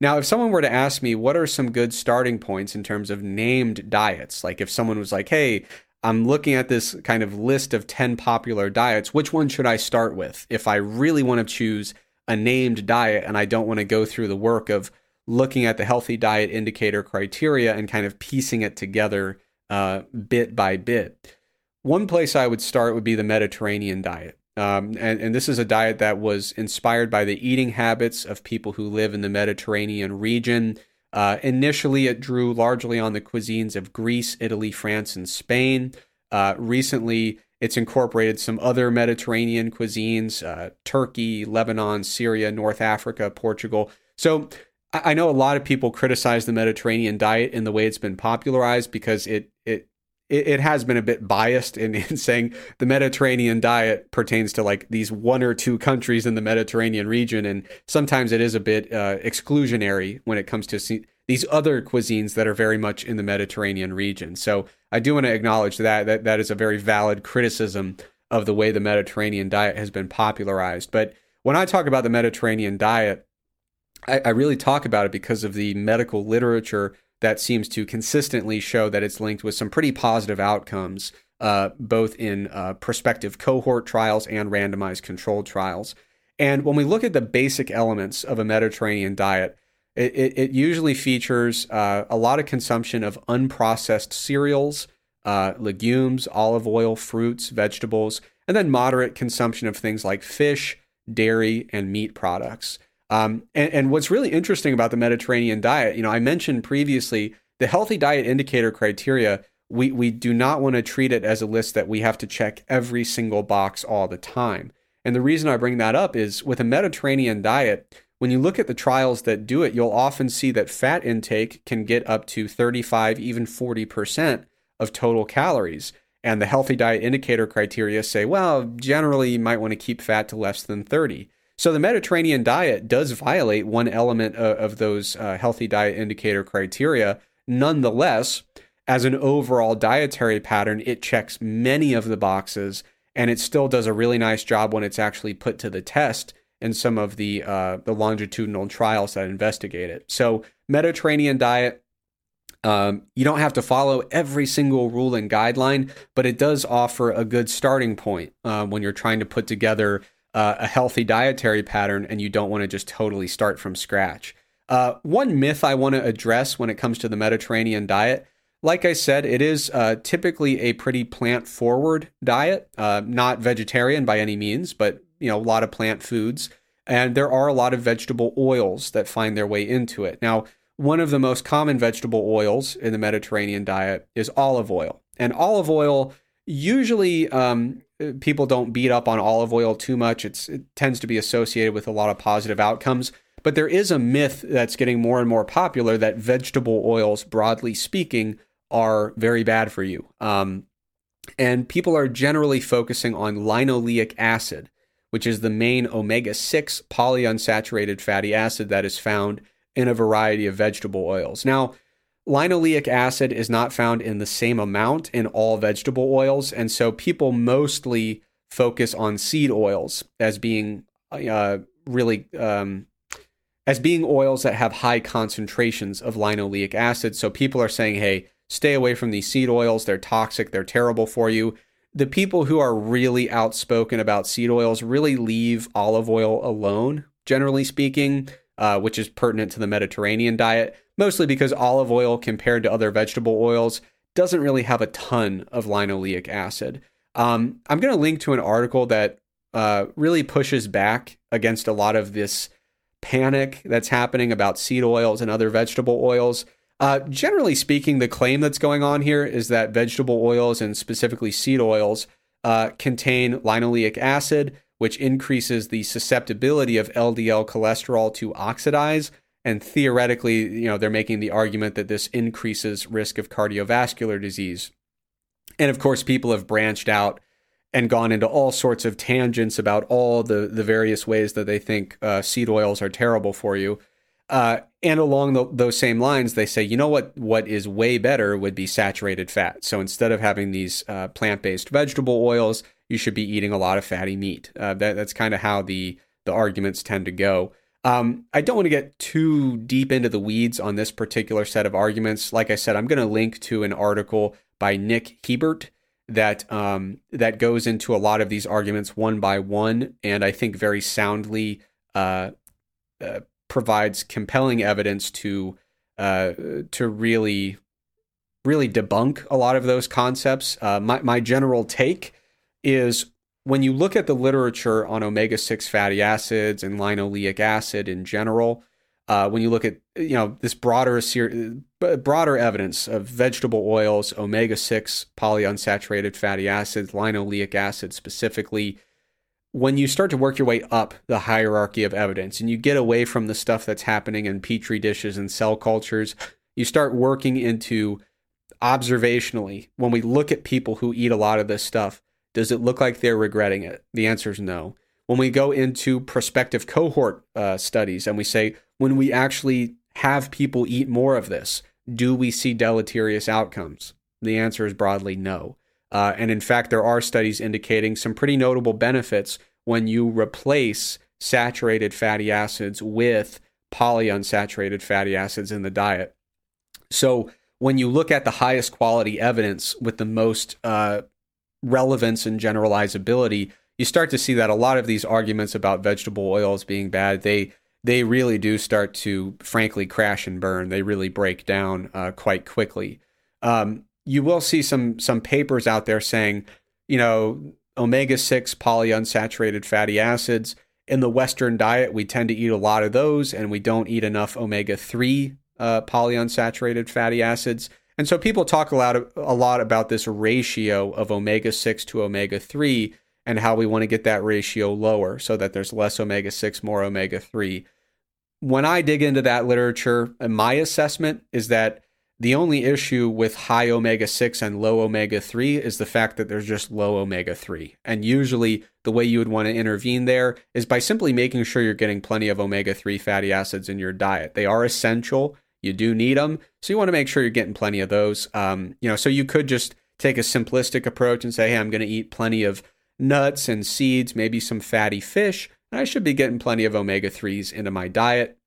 Now, if someone were to ask me what are some good starting points in terms of named diets, like if someone was like, hey, I'm looking at this kind of list of 10 popular diets. Which one should I start with if I really want to choose a named diet and I don't want to go through the work of looking at the healthy diet indicator criteria and kind of piecing it together uh, bit by bit? One place I would start would be the Mediterranean diet. Um, and, and this is a diet that was inspired by the eating habits of people who live in the Mediterranean region. Uh, initially, it drew largely on the cuisines of Greece, Italy, France, and Spain. Uh, recently, it's incorporated some other Mediterranean cuisines uh, Turkey, Lebanon, Syria, North Africa, Portugal. So I know a lot of people criticize the Mediterranean diet in the way it's been popularized because it it it, it has been a bit biased in, *laughs* in saying the Mediterranean diet pertains to like these one or two countries in the Mediterranean region, and sometimes it is a bit uh, exclusionary when it comes to these other cuisines that are very much in the Mediterranean region. So I do want to acknowledge that that that is a very valid criticism of the way the Mediterranean diet has been popularized. But when I talk about the Mediterranean diet, I, I really talk about it because of the medical literature that seems to consistently show that it's linked with some pretty positive outcomes, uh, both in uh, prospective cohort trials and randomized controlled trials. And when we look at the basic elements of a Mediterranean diet, it, it, it usually features uh, a lot of consumption of unprocessed cereals, uh, legumes, olive oil, fruits, vegetables, and then moderate consumption of things like fish, dairy, and meat products. Um, and, and what's really interesting about the Mediterranean diet, you know, I mentioned previously the healthy diet indicator criteria. We we do not want to treat it as a list that we have to check every single box all the time. And the reason I bring that up is with a Mediterranean diet, when you look at the trials that do it, you'll often see that fat intake can get up to 35, even 40% of total calories. And the healthy diet indicator criteria say, well, generally you might want to keep fat to less than 30. So the Mediterranean diet does violate one element of, of those uh, healthy diet indicator criteria. Nonetheless, as an overall dietary pattern, it checks many of the boxes and it still does a really nice job when it's actually put to the test in some of the uh, the longitudinal trials that investigate it. So Mediterranean diet, um, you don't have to follow every single rule and guideline, but it does offer a good starting point uh, when you're trying to put together uh, a healthy dietary pattern and you don't want to just totally start from scratch. Uh, one myth I want to address when it comes to the Mediterranean diet. Like I said, it is uh, typically a pretty plant forward diet, uh, not vegetarian by any means, but you know a lot of plant foods, and there are a lot of vegetable oils that find their way into it. Now, one of the most common vegetable oils in the Mediterranean diet is olive oil, and olive oil usually um, people don't beat up on olive oil too much. It's, it tends to be associated with a lot of positive outcomes. But there is a myth that's getting more and more popular that vegetable oils, broadly speaking, are very bad for you. Um, and people are generally focusing on linoleic acid, which is the main omega 6 polyunsaturated fatty acid that is found in a variety of vegetable oils. Now, linoleic acid is not found in the same amount in all vegetable oils, and so people mostly focus on seed oils as being uh, really um, as being oils that have high concentrations of linoleic acid. So people are saying, "Hey, stay away from these seed oils. They're toxic. They're terrible for you." the people who are really outspoken about seed oils really leave olive oil alone, generally speaking, uh, which is pertinent to the Mediterranean diet, mostly because olive oil, compared to other vegetable oils, doesn't really have a ton of linoleic acid. Um, I'm going to link to an article that uh, really pushes back against a lot of this panic that's happening about seed oils and other vegetable oils. Uh, generally speaking, the claim that's going on here is that vegetable oils and specifically seed oils uh, contain linoleic acid, which increases the susceptibility of LDL cholesterol to oxidize. And theoretically, you know, they're making the argument that this increases risk of cardiovascular disease. And of course, people have branched out and gone into all sorts of tangents about all the, the various ways that they think uh, seed oils are terrible for you. Uh, and along the, those same lines, they say, you know what? What is way better would be saturated fat. So instead of having these uh, plant-based vegetable oils, you should be eating a lot of fatty meat. Uh, that, that's kind of how the the arguments tend to go. Um, I don't want to get too deep into the weeds on this particular set of arguments. Like I said, I'm going to link to an article by Nick Hiebert that um, that goes into a lot of these arguments one by one, and I think very soundly uh, uh, provides compelling evidence to uh, to really really debunk a lot of those concepts. Uh, my my general take is when you look at the literature on omega six fatty acids and linoleic acid in general. Uh, when you look at you know this broader broader evidence of vegetable oils, omega six polyunsaturated fatty acids, linoleic acid specifically, when you start to work your way up the hierarchy of evidence and you get away from the stuff that's happening in petri dishes and cell cultures, you start working into observationally. When we look at people who eat a lot of this stuff, does it look like they're regretting it? The answer is no. When we go into prospective cohort uh, studies and we say, when we actually have people eat more of this, do we see deleterious outcomes? The answer is broadly no. Uh, and in fact, there are studies indicating some pretty notable benefits when you replace saturated fatty acids with polyunsaturated fatty acids in the diet. So, when you look at the highest quality evidence with the most uh, relevance and generalizability, you start to see that a lot of these arguments about vegetable oils being bad, they they really do start to, frankly, crash and burn. They really break down uh, quite quickly. Um, you will see some some papers out there saying, you know, omega six polyunsaturated fatty acids in the Western diet, we tend to eat a lot of those, and we don't eat enough omega three uh, polyunsaturated fatty acids. And so people talk a lot a lot about this ratio of omega six to omega three, and how we want to get that ratio lower so that there's less omega 6, more omega 3. When I dig into that literature, my assessment is that the only issue with high omega 6 and low omega 3 is the fact that there's just low omega 3. And usually, the way you would want to intervene there is by simply making sure you're getting plenty of omega 3 fatty acids in your diet. They are essential, you do need them. So, you want to make sure you're getting plenty of those. Um, you know, so you could just take a simplistic approach and say, hey, I'm going to eat plenty of nuts and seeds, maybe some fatty fish, and I should be getting plenty of omega 3s into my diet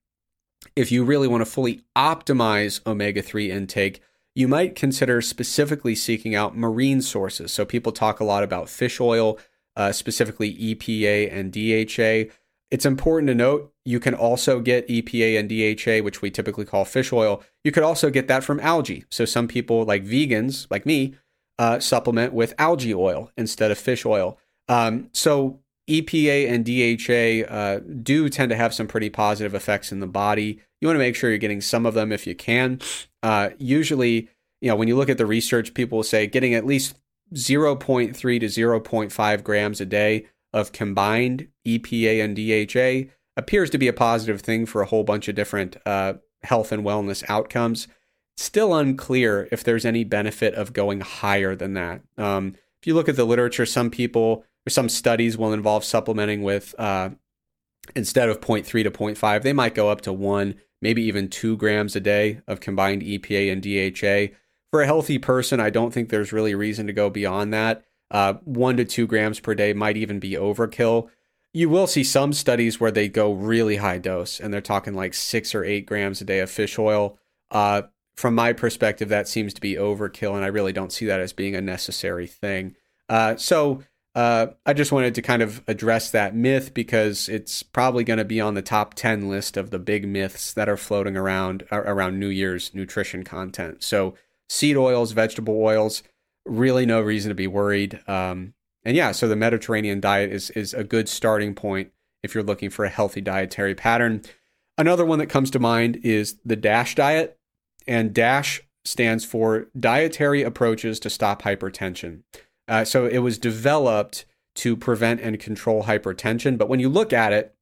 if you really want to fully optimize omega 3 intake, you might consider specifically seeking out marine sources. So, people talk a lot about fish oil, uh, specifically EPA and DHA. It's important to note you can also get EPA and DHA, which we typically call fish oil. You could also get that from algae. So, some people, like vegans, like me, uh, supplement with algae oil instead of fish oil. Um, so, EPA and DHA uh, do tend to have some pretty positive effects in the body. You want to make sure you're getting some of them if you can. Uh, usually, you know, when you look at the research, people will say getting at least 0.3 to 0.5 grams a day of combined EPA and DHA appears to be a positive thing for a whole bunch of different uh, health and wellness outcomes. Still unclear if there's any benefit of going higher than that. Um, if you look at the literature, some people or some studies will involve supplementing with uh, instead of 0.3 to 0.5, they might go up to one, maybe even two grams a day of combined EPA and DHA. For a healthy person, I don't think there's really reason to go beyond that. Uh, one to two grams per day might even be overkill. You will see some studies where they go really high dose and they're talking like six or eight grams a day of fish oil. Uh, from my perspective, that seems to be overkill, and I really don't see that as being a necessary thing. Uh, so, uh, I just wanted to kind of address that myth because it's probably going to be on the top 10 list of the big myths that are floating around around New Year's nutrition content. So, seed oils, vegetable oils, really no reason to be worried. Um, and yeah, so the Mediterranean diet is is a good starting point if you're looking for a healthy dietary pattern. Another one that comes to mind is the DASH diet, and DASH stands for Dietary Approaches to Stop Hypertension. Uh, so it was developed to prevent and control hypertension. But when you look at it,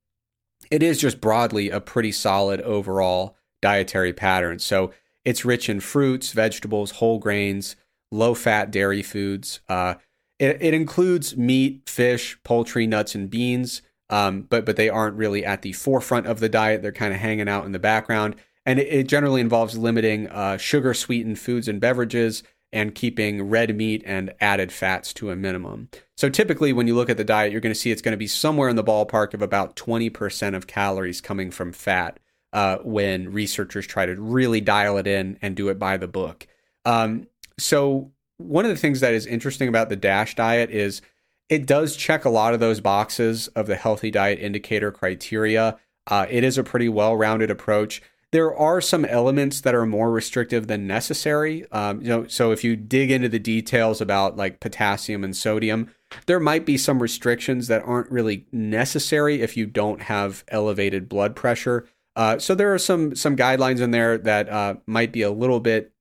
it is just broadly a pretty solid overall dietary pattern. So it's rich in fruits, vegetables, whole grains, low fat dairy foods. Uh, it, it, includes meat, fish, poultry, nuts, and beans. Um, but but they aren't really at the forefront of the diet. They're kind of hanging out in the background, and it, it generally involves limiting uh, sugar sweetened foods and beverages, and keeping red meat and added fats to a minimum. So typically, when you look at the diet, you're going to see it's going to be somewhere in the ballpark of about 20% of calories coming from fat uh, when researchers try to really dial it in and do it by the book. Um, so, one of the things that is interesting about the DASH diet is it does check a lot of those boxes of the healthy diet indicator criteria. Uh, it is a pretty well rounded approach there are some elements that are more restrictive than necessary. Um, you know, so if you dig into the details about like potassium and sodium, there might be some restrictions that aren't really necessary if you don't have elevated blood pressure. Uh, so there are some some guidelines in there that uh, might be a little bit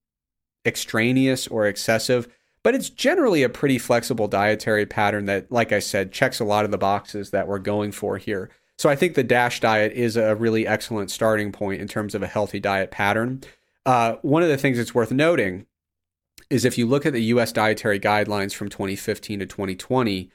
extraneous or excessive, but it's generally a pretty flexible dietary pattern that, like I said, checks a lot of the boxes that we're going for here. So I think the DASH diet is a really excellent starting point in terms of a healthy diet pattern. Uh, one of the things that's worth noting is if you look at the U.S. dietary guidelines from 2015 to 2020,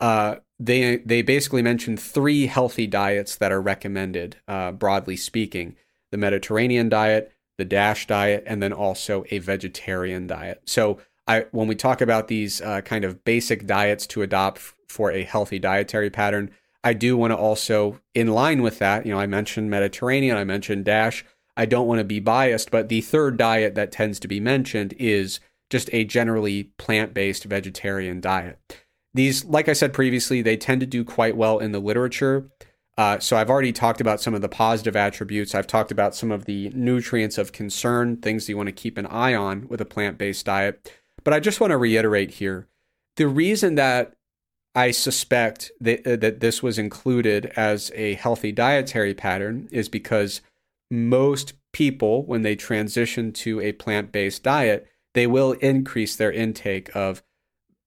uh, they they basically mention three healthy diets that are recommended, uh, broadly speaking: the Mediterranean diet, the DASH diet, and then also a vegetarian diet. So I, when we talk about these uh, kind of basic diets to adopt for a healthy dietary pattern, I do want to also, in line with that, you know, I mentioned Mediterranean, I mentioned Dash. I don't want to be biased, but the third diet that tends to be mentioned is just a generally plant based vegetarian diet. These, like I said previously, they tend to do quite well in the literature. Uh, so I've already talked about some of the positive attributes. I've talked about some of the nutrients of concern, things you want to keep an eye on with a plant based diet. But I just want to reiterate here the reason that I suspect that, uh, that this was included as a healthy dietary pattern is because most people, when they transition to a plant based diet, they will increase their intake of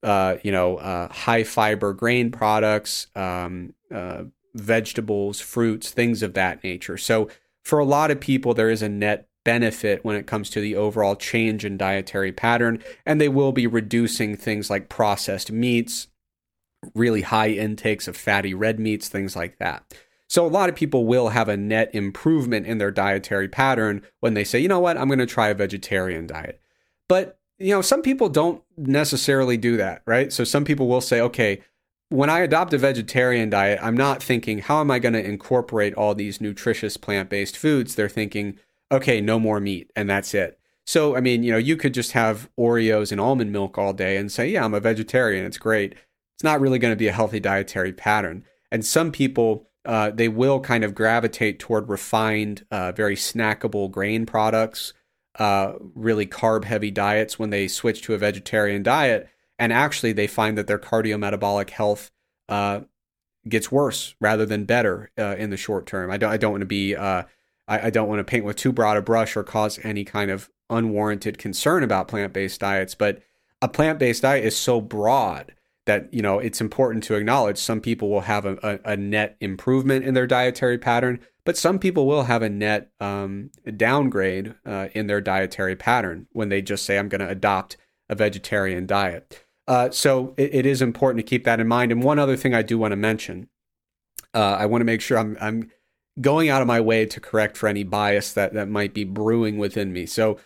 uh, you know, uh, high fiber grain products, um, uh, vegetables, fruits, things of that nature. So for a lot of people, there is a net benefit when it comes to the overall change in dietary pattern, and they will be reducing things like processed meats, really high intakes of fatty red meats, things like that. So a lot of people will have a net improvement in their dietary pattern when they say, you know what, I'm going to try a vegetarian diet. But, you know, some people don't necessarily do that, right? So some people will say, okay, when I adopt a vegetarian diet, I'm not thinking, how am I going to incorporate all these nutritious plant based foods? They're thinking, okay, no more meat, and that's it. So, I mean, you know, you could just have Oreos and almond milk all day and say, yeah, I'm a vegetarian. It's great. It's not really going to be a healthy dietary pattern. And some people, uh, they will kind of gravitate toward refined, uh, very snackable grain products, uh, really carb heavy diets when they switch to a vegetarian diet. And actually, they find that their cardiometabolic health uh, gets worse rather than better uh, in the short term. I don't, I don't want to be uh, I, I don't want to paint with too broad a brush or cause any kind of unwarranted concern about plant based diets, but a plant based diet is so broad that you know it's important to acknowledge some people will have a, a, a, net improvement in their dietary pattern but some people will have a net um, downgrade uh, in their dietary pattern when they just say i'm going to adopt a vegetarian diet uh, so it, it is important to keep that in mind and one other thing i do want to mention uh, i want to make sure i'm, I'm going out of my way to correct for any bias that that might be brewing within me. So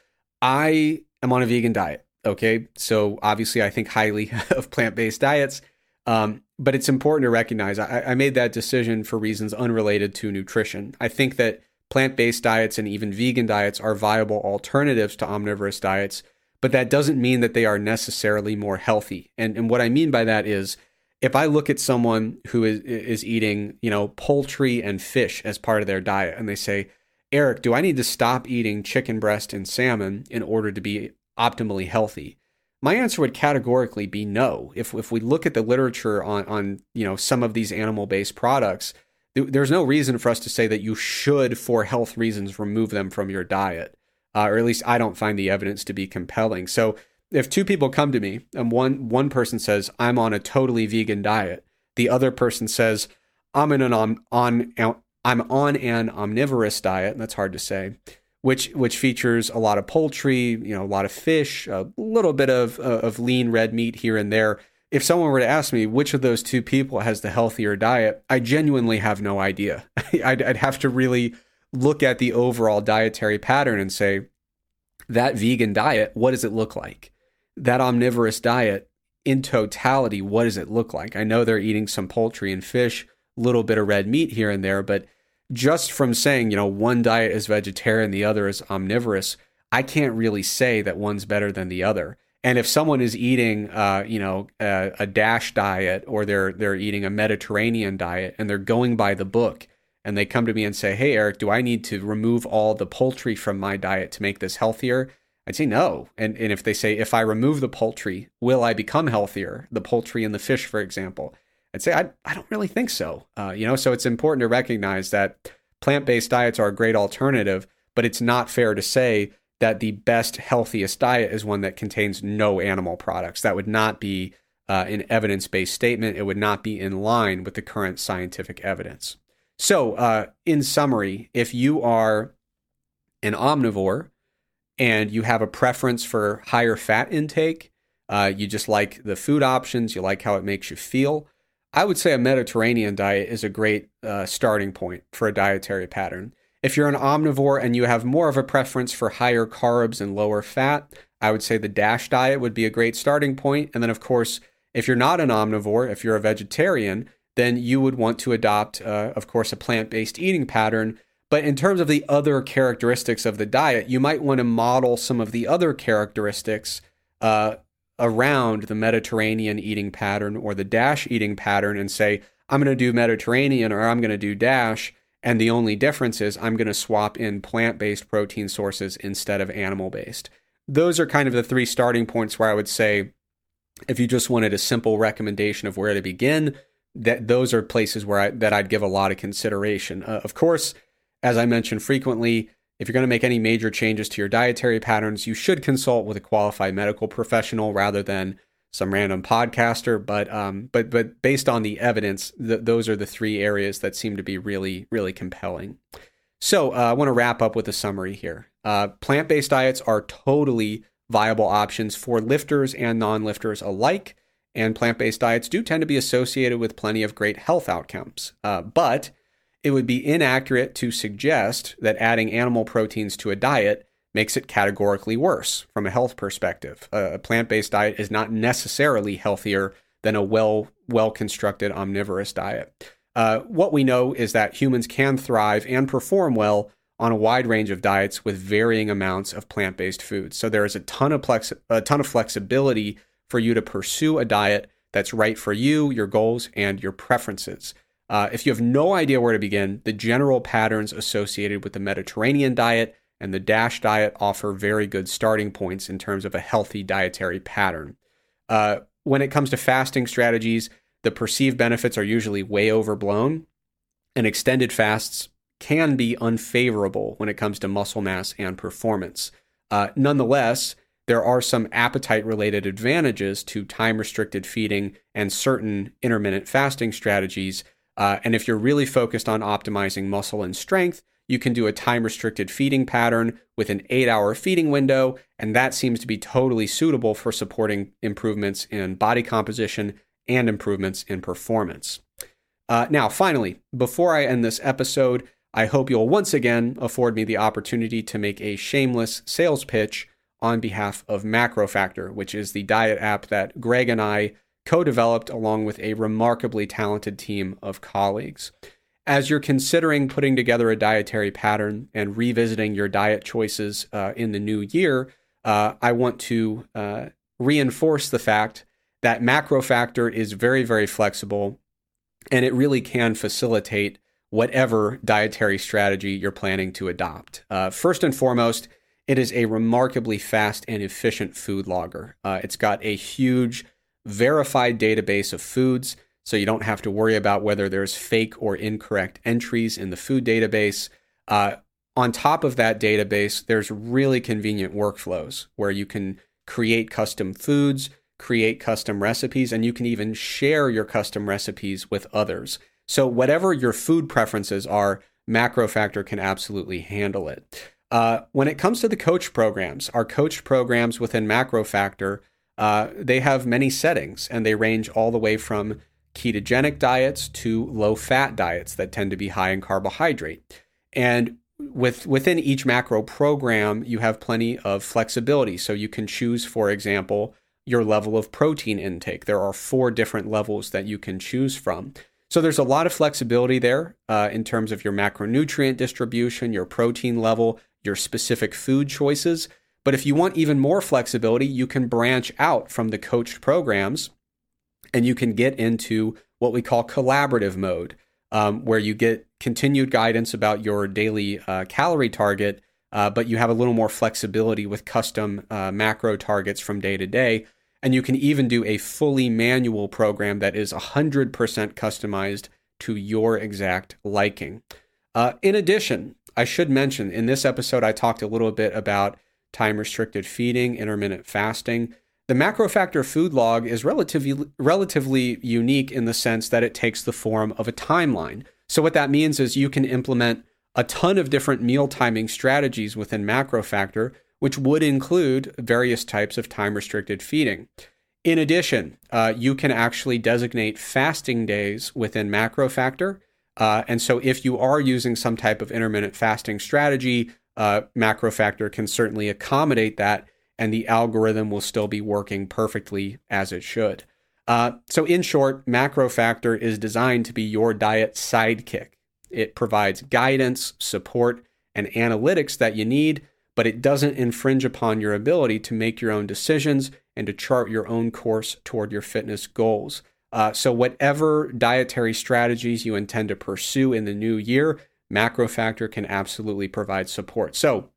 I am on a vegan diet. Okay, so obviously I think highly *laughs* of plant based diets, um, but it's important to recognize I, I made that decision for reasons unrelated to nutrition. I think that plant based diets and even vegan diets are viable alternatives to omnivorous diets, but that doesn't mean that they are necessarily more healthy. And and what I mean by that is if I look at someone who is is eating, you know, poultry and fish as part of their diet and they say, "Eric, do I need to stop eating chicken breast and salmon in order to be optimally healthy?" My answer would categorically be no. If if we look at the literature on on, you know, some of these animal-based products, there's no reason for us to say that you should for health reasons remove them from your diet. Uh, or at least I don't find the evidence to be compelling. So if two people come to me and one one person says I'm on a totally vegan diet, the other person says I'm in an on, on I'm on an omnivorous diet, and that's hard to say, which which features a lot of poultry, you know, a lot of fish, a little bit of uh, of lean red meat here and there. If someone were to ask me which of those two people has the healthier diet, I genuinely have no idea. *laughs* I'd, I'd have to really look at the overall dietary pattern and say that vegan diet, what does it look like? that omnivorous diet in totality, what does it look like? I know they're eating some poultry and fish, a little bit of red meat here and there, but just from saying, you know, one diet is vegetarian, the other is omnivorous, I can't really say that one's better than the other. And if someone is eating, uh, you know, a, a dash diet or they're they're eating a Mediterranean diet and they're going by the book, and they come to me and say, "Hey, Eric, do I need to remove all the poultry from my diet to make this healthier?" I'd say no. And and if they say if I remove the poultry, will I become healthier? The poultry and the fish, for example, I'd say I I don't really think so. Uh, you know, so it's important to recognize that plant based diets are a great alternative, but it's not fair to say that the best healthiest diet is one that contains no animal products. That would not be uh, an evidence based statement. It would not be in line with the current scientific evidence. So, uh, in summary, if you are an omnivore and you have a preference for higher fat intake, uh, you just like the food options, you like how it makes you feel, I would say a Mediterranean diet is a great uh, starting point for a dietary pattern. If you're an omnivore and you have more of a preference for higher carbs and lower fat, I would say the DASH diet would be a great starting point. And then, of course, if you're not an omnivore, if you're a vegetarian, then you would want to adopt, uh, of course, a plant based eating pattern but in terms of the other characteristics of the diet, you might want to model some of the other characteristics uh, around the Mediterranean eating pattern or the DASH eating pattern and say, I'm going to do Mediterranean or I'm going to do DASH. And the only difference is I'm going to swap in plant based protein sources instead of animal based. Those are kind of the three starting points where I would say, if you just wanted a simple recommendation of where to begin, that those are places where I, that I'd give a lot of consideration. Uh, of course, as I mentioned frequently, if you're going to make any major changes to your dietary patterns, you should consult with a qualified medical professional rather than some random podcaster, but um, but but based on the evidence, th- those are the three areas that seem to be really really compelling. So uh, I want to wrap up with a summary here. Uh, Plant based diets are totally viable options for lifters and non lifters alike, and plant based diets do tend to be associated with plenty of great health outcomes. Uh, but it would be inaccurate to suggest that adding animal proteins to a diet makes it categorically worse from a health perspective. A plant-based diet is not necessarily healthier than a well well constructed omnivorous diet. Uh, what we know is that humans can thrive and perform well on a wide range of diets with varying amounts of plant-based foods. So there is a ton of plex- a ton of flexibility for you to pursue a diet that's right for you, your goals, and your preferences. Uh, if you have no idea where to begin, the general patterns associated with the Mediterranean diet and the DASH diet offer very good starting points in terms of a healthy dietary pattern. Uh, when it comes to fasting strategies, the perceived benefits are usually way overblown, and extended fasts can be unfavorable when it comes to muscle mass and performance. Uh, nonetheless, there are some appetite related advantages to time restricted feeding and certain intermittent fasting strategies. Uh, and if you're really focused on optimizing muscle and strength, you can do a time restricted feeding pattern with an eight hour feeding window, and that seems to be totally suitable for supporting improvements in body composition and improvements in performance. Uh, now, finally, before I end this episode, I hope you'll once again afford me the opportunity to make a shameless sales pitch on behalf of MacroFactor, which is the diet app that Greg and I co developed along with a remarkably talented team of colleagues. As you're considering putting together a dietary pattern and revisiting your diet choices uh, in the new year, uh, I want to uh, reinforce the fact that MacroFactor is very, very flexible and it really can facilitate whatever dietary strategy you're planning to adopt. Uh, first and foremost, it is a remarkably fast and efficient food logger. Uh, it's got a huge verified database of foods so you don't have to worry about whether there's fake or incorrect entries in the food database. Uh, on top of that database, there's really convenient workflows where you can create custom foods, create custom recipes, and you can even share your custom recipes with others. So, whatever your food preferences are, MacroFactor can absolutely handle it. Uh, when it comes to the coach programs, our coach programs within MacroFactor, uh, they have many settings and they range all the way from ketogenic diets to low fat diets that tend to be high in carbohydrate. And with within each macro program, you have plenty of flexibility. So you can choose, for example, your level of protein intake. There are four different levels that you can choose from. So there's a lot of flexibility there uh, in terms of your macronutrient distribution, your protein level, your specific food choices. But if you want even more flexibility, you can branch out from the coached programs and you can get into what we call collaborative mode, um, where you get continued guidance about your daily uh, calorie target, uh, but you have a little more flexibility with custom uh, macro targets from day to day. And you can even do a fully manual program that is 100% customized to your exact liking. Uh, in addition, I should mention in this episode, I talked a little bit about time restricted feeding, intermittent fasting. The MacroFactor food log is relatively relatively unique in the sense that it takes the form of a timeline. So what that means is you can implement a ton of different meal timing strategies within MacroFactor, which would include various types of time restricted feeding. In addition, uh, you can actually designate fasting days within MacroFactor. Uh, and so if you are using some type of intermittent fasting strategy, uh, MacroFactor can certainly accommodate that and the algorithm will still be working perfectly as it should. Uh, so, in short, MacroFactor is designed to be your diet sidekick. It provides guidance, support, and analytics that you need, but it doesn't infringe upon your ability to make your own decisions and to chart your own course toward your fitness goals. Uh, so, whatever dietary strategies you intend to pursue in the new year, MacroFactor can absolutely provide support. So,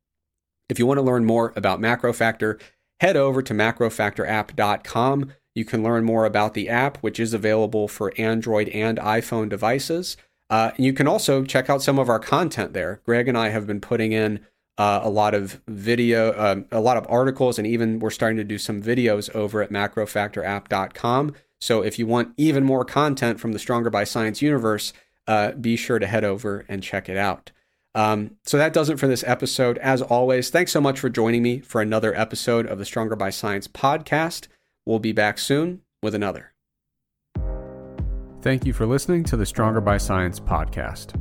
if you want to learn more about MacroFactor, head over to macrofactorapp.com. You can learn more about the app, which is available for Android and iPhone devices. Uh, you can also check out some of our content there. Greg and I have been putting in uh, a lot of video, uh, a lot of articles, and even we're starting to do some videos over at macrofactorapp.com. So if you want even more content from the Stronger by Science universe, uh, be sure to head over and check it out. Um, so that does it for this episode. As always, thanks so much for joining me for another episode of the Stronger by Science podcast. We'll be back soon with another. Thank you for listening to the Stronger by Science podcast.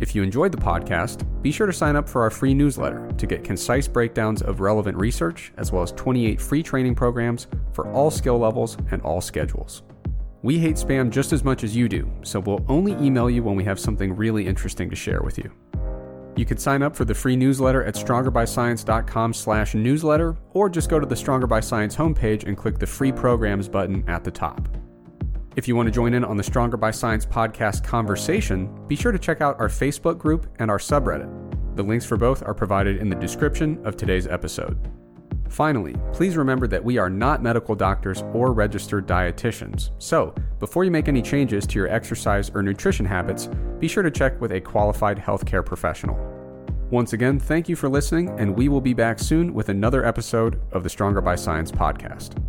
If you enjoyed the podcast, be sure to sign up for our free newsletter to get concise breakdowns of relevant research, as well as 28 free training programs for all skill levels and all schedules. We hate spam just as much as you do, so we'll only email you when we have something really interesting to share with you. You can sign up for the free newsletter at strongerbyscience.com slash newsletter, or just go to the Stronger by Science homepage and click the free programs button at the top. If you want to join in on the Stronger by Science podcast conversation, be sure to check out our Facebook group and our subreddit. The links for both are provided in the description of today's episode. Finally, please remember that we are not medical doctors or registered dietitians. So, before you make any changes to your exercise or nutrition habits, be sure to check with a qualified healthcare professional. Once again, thank you for listening, and we will be back soon with another episode of the Stronger by Science podcast.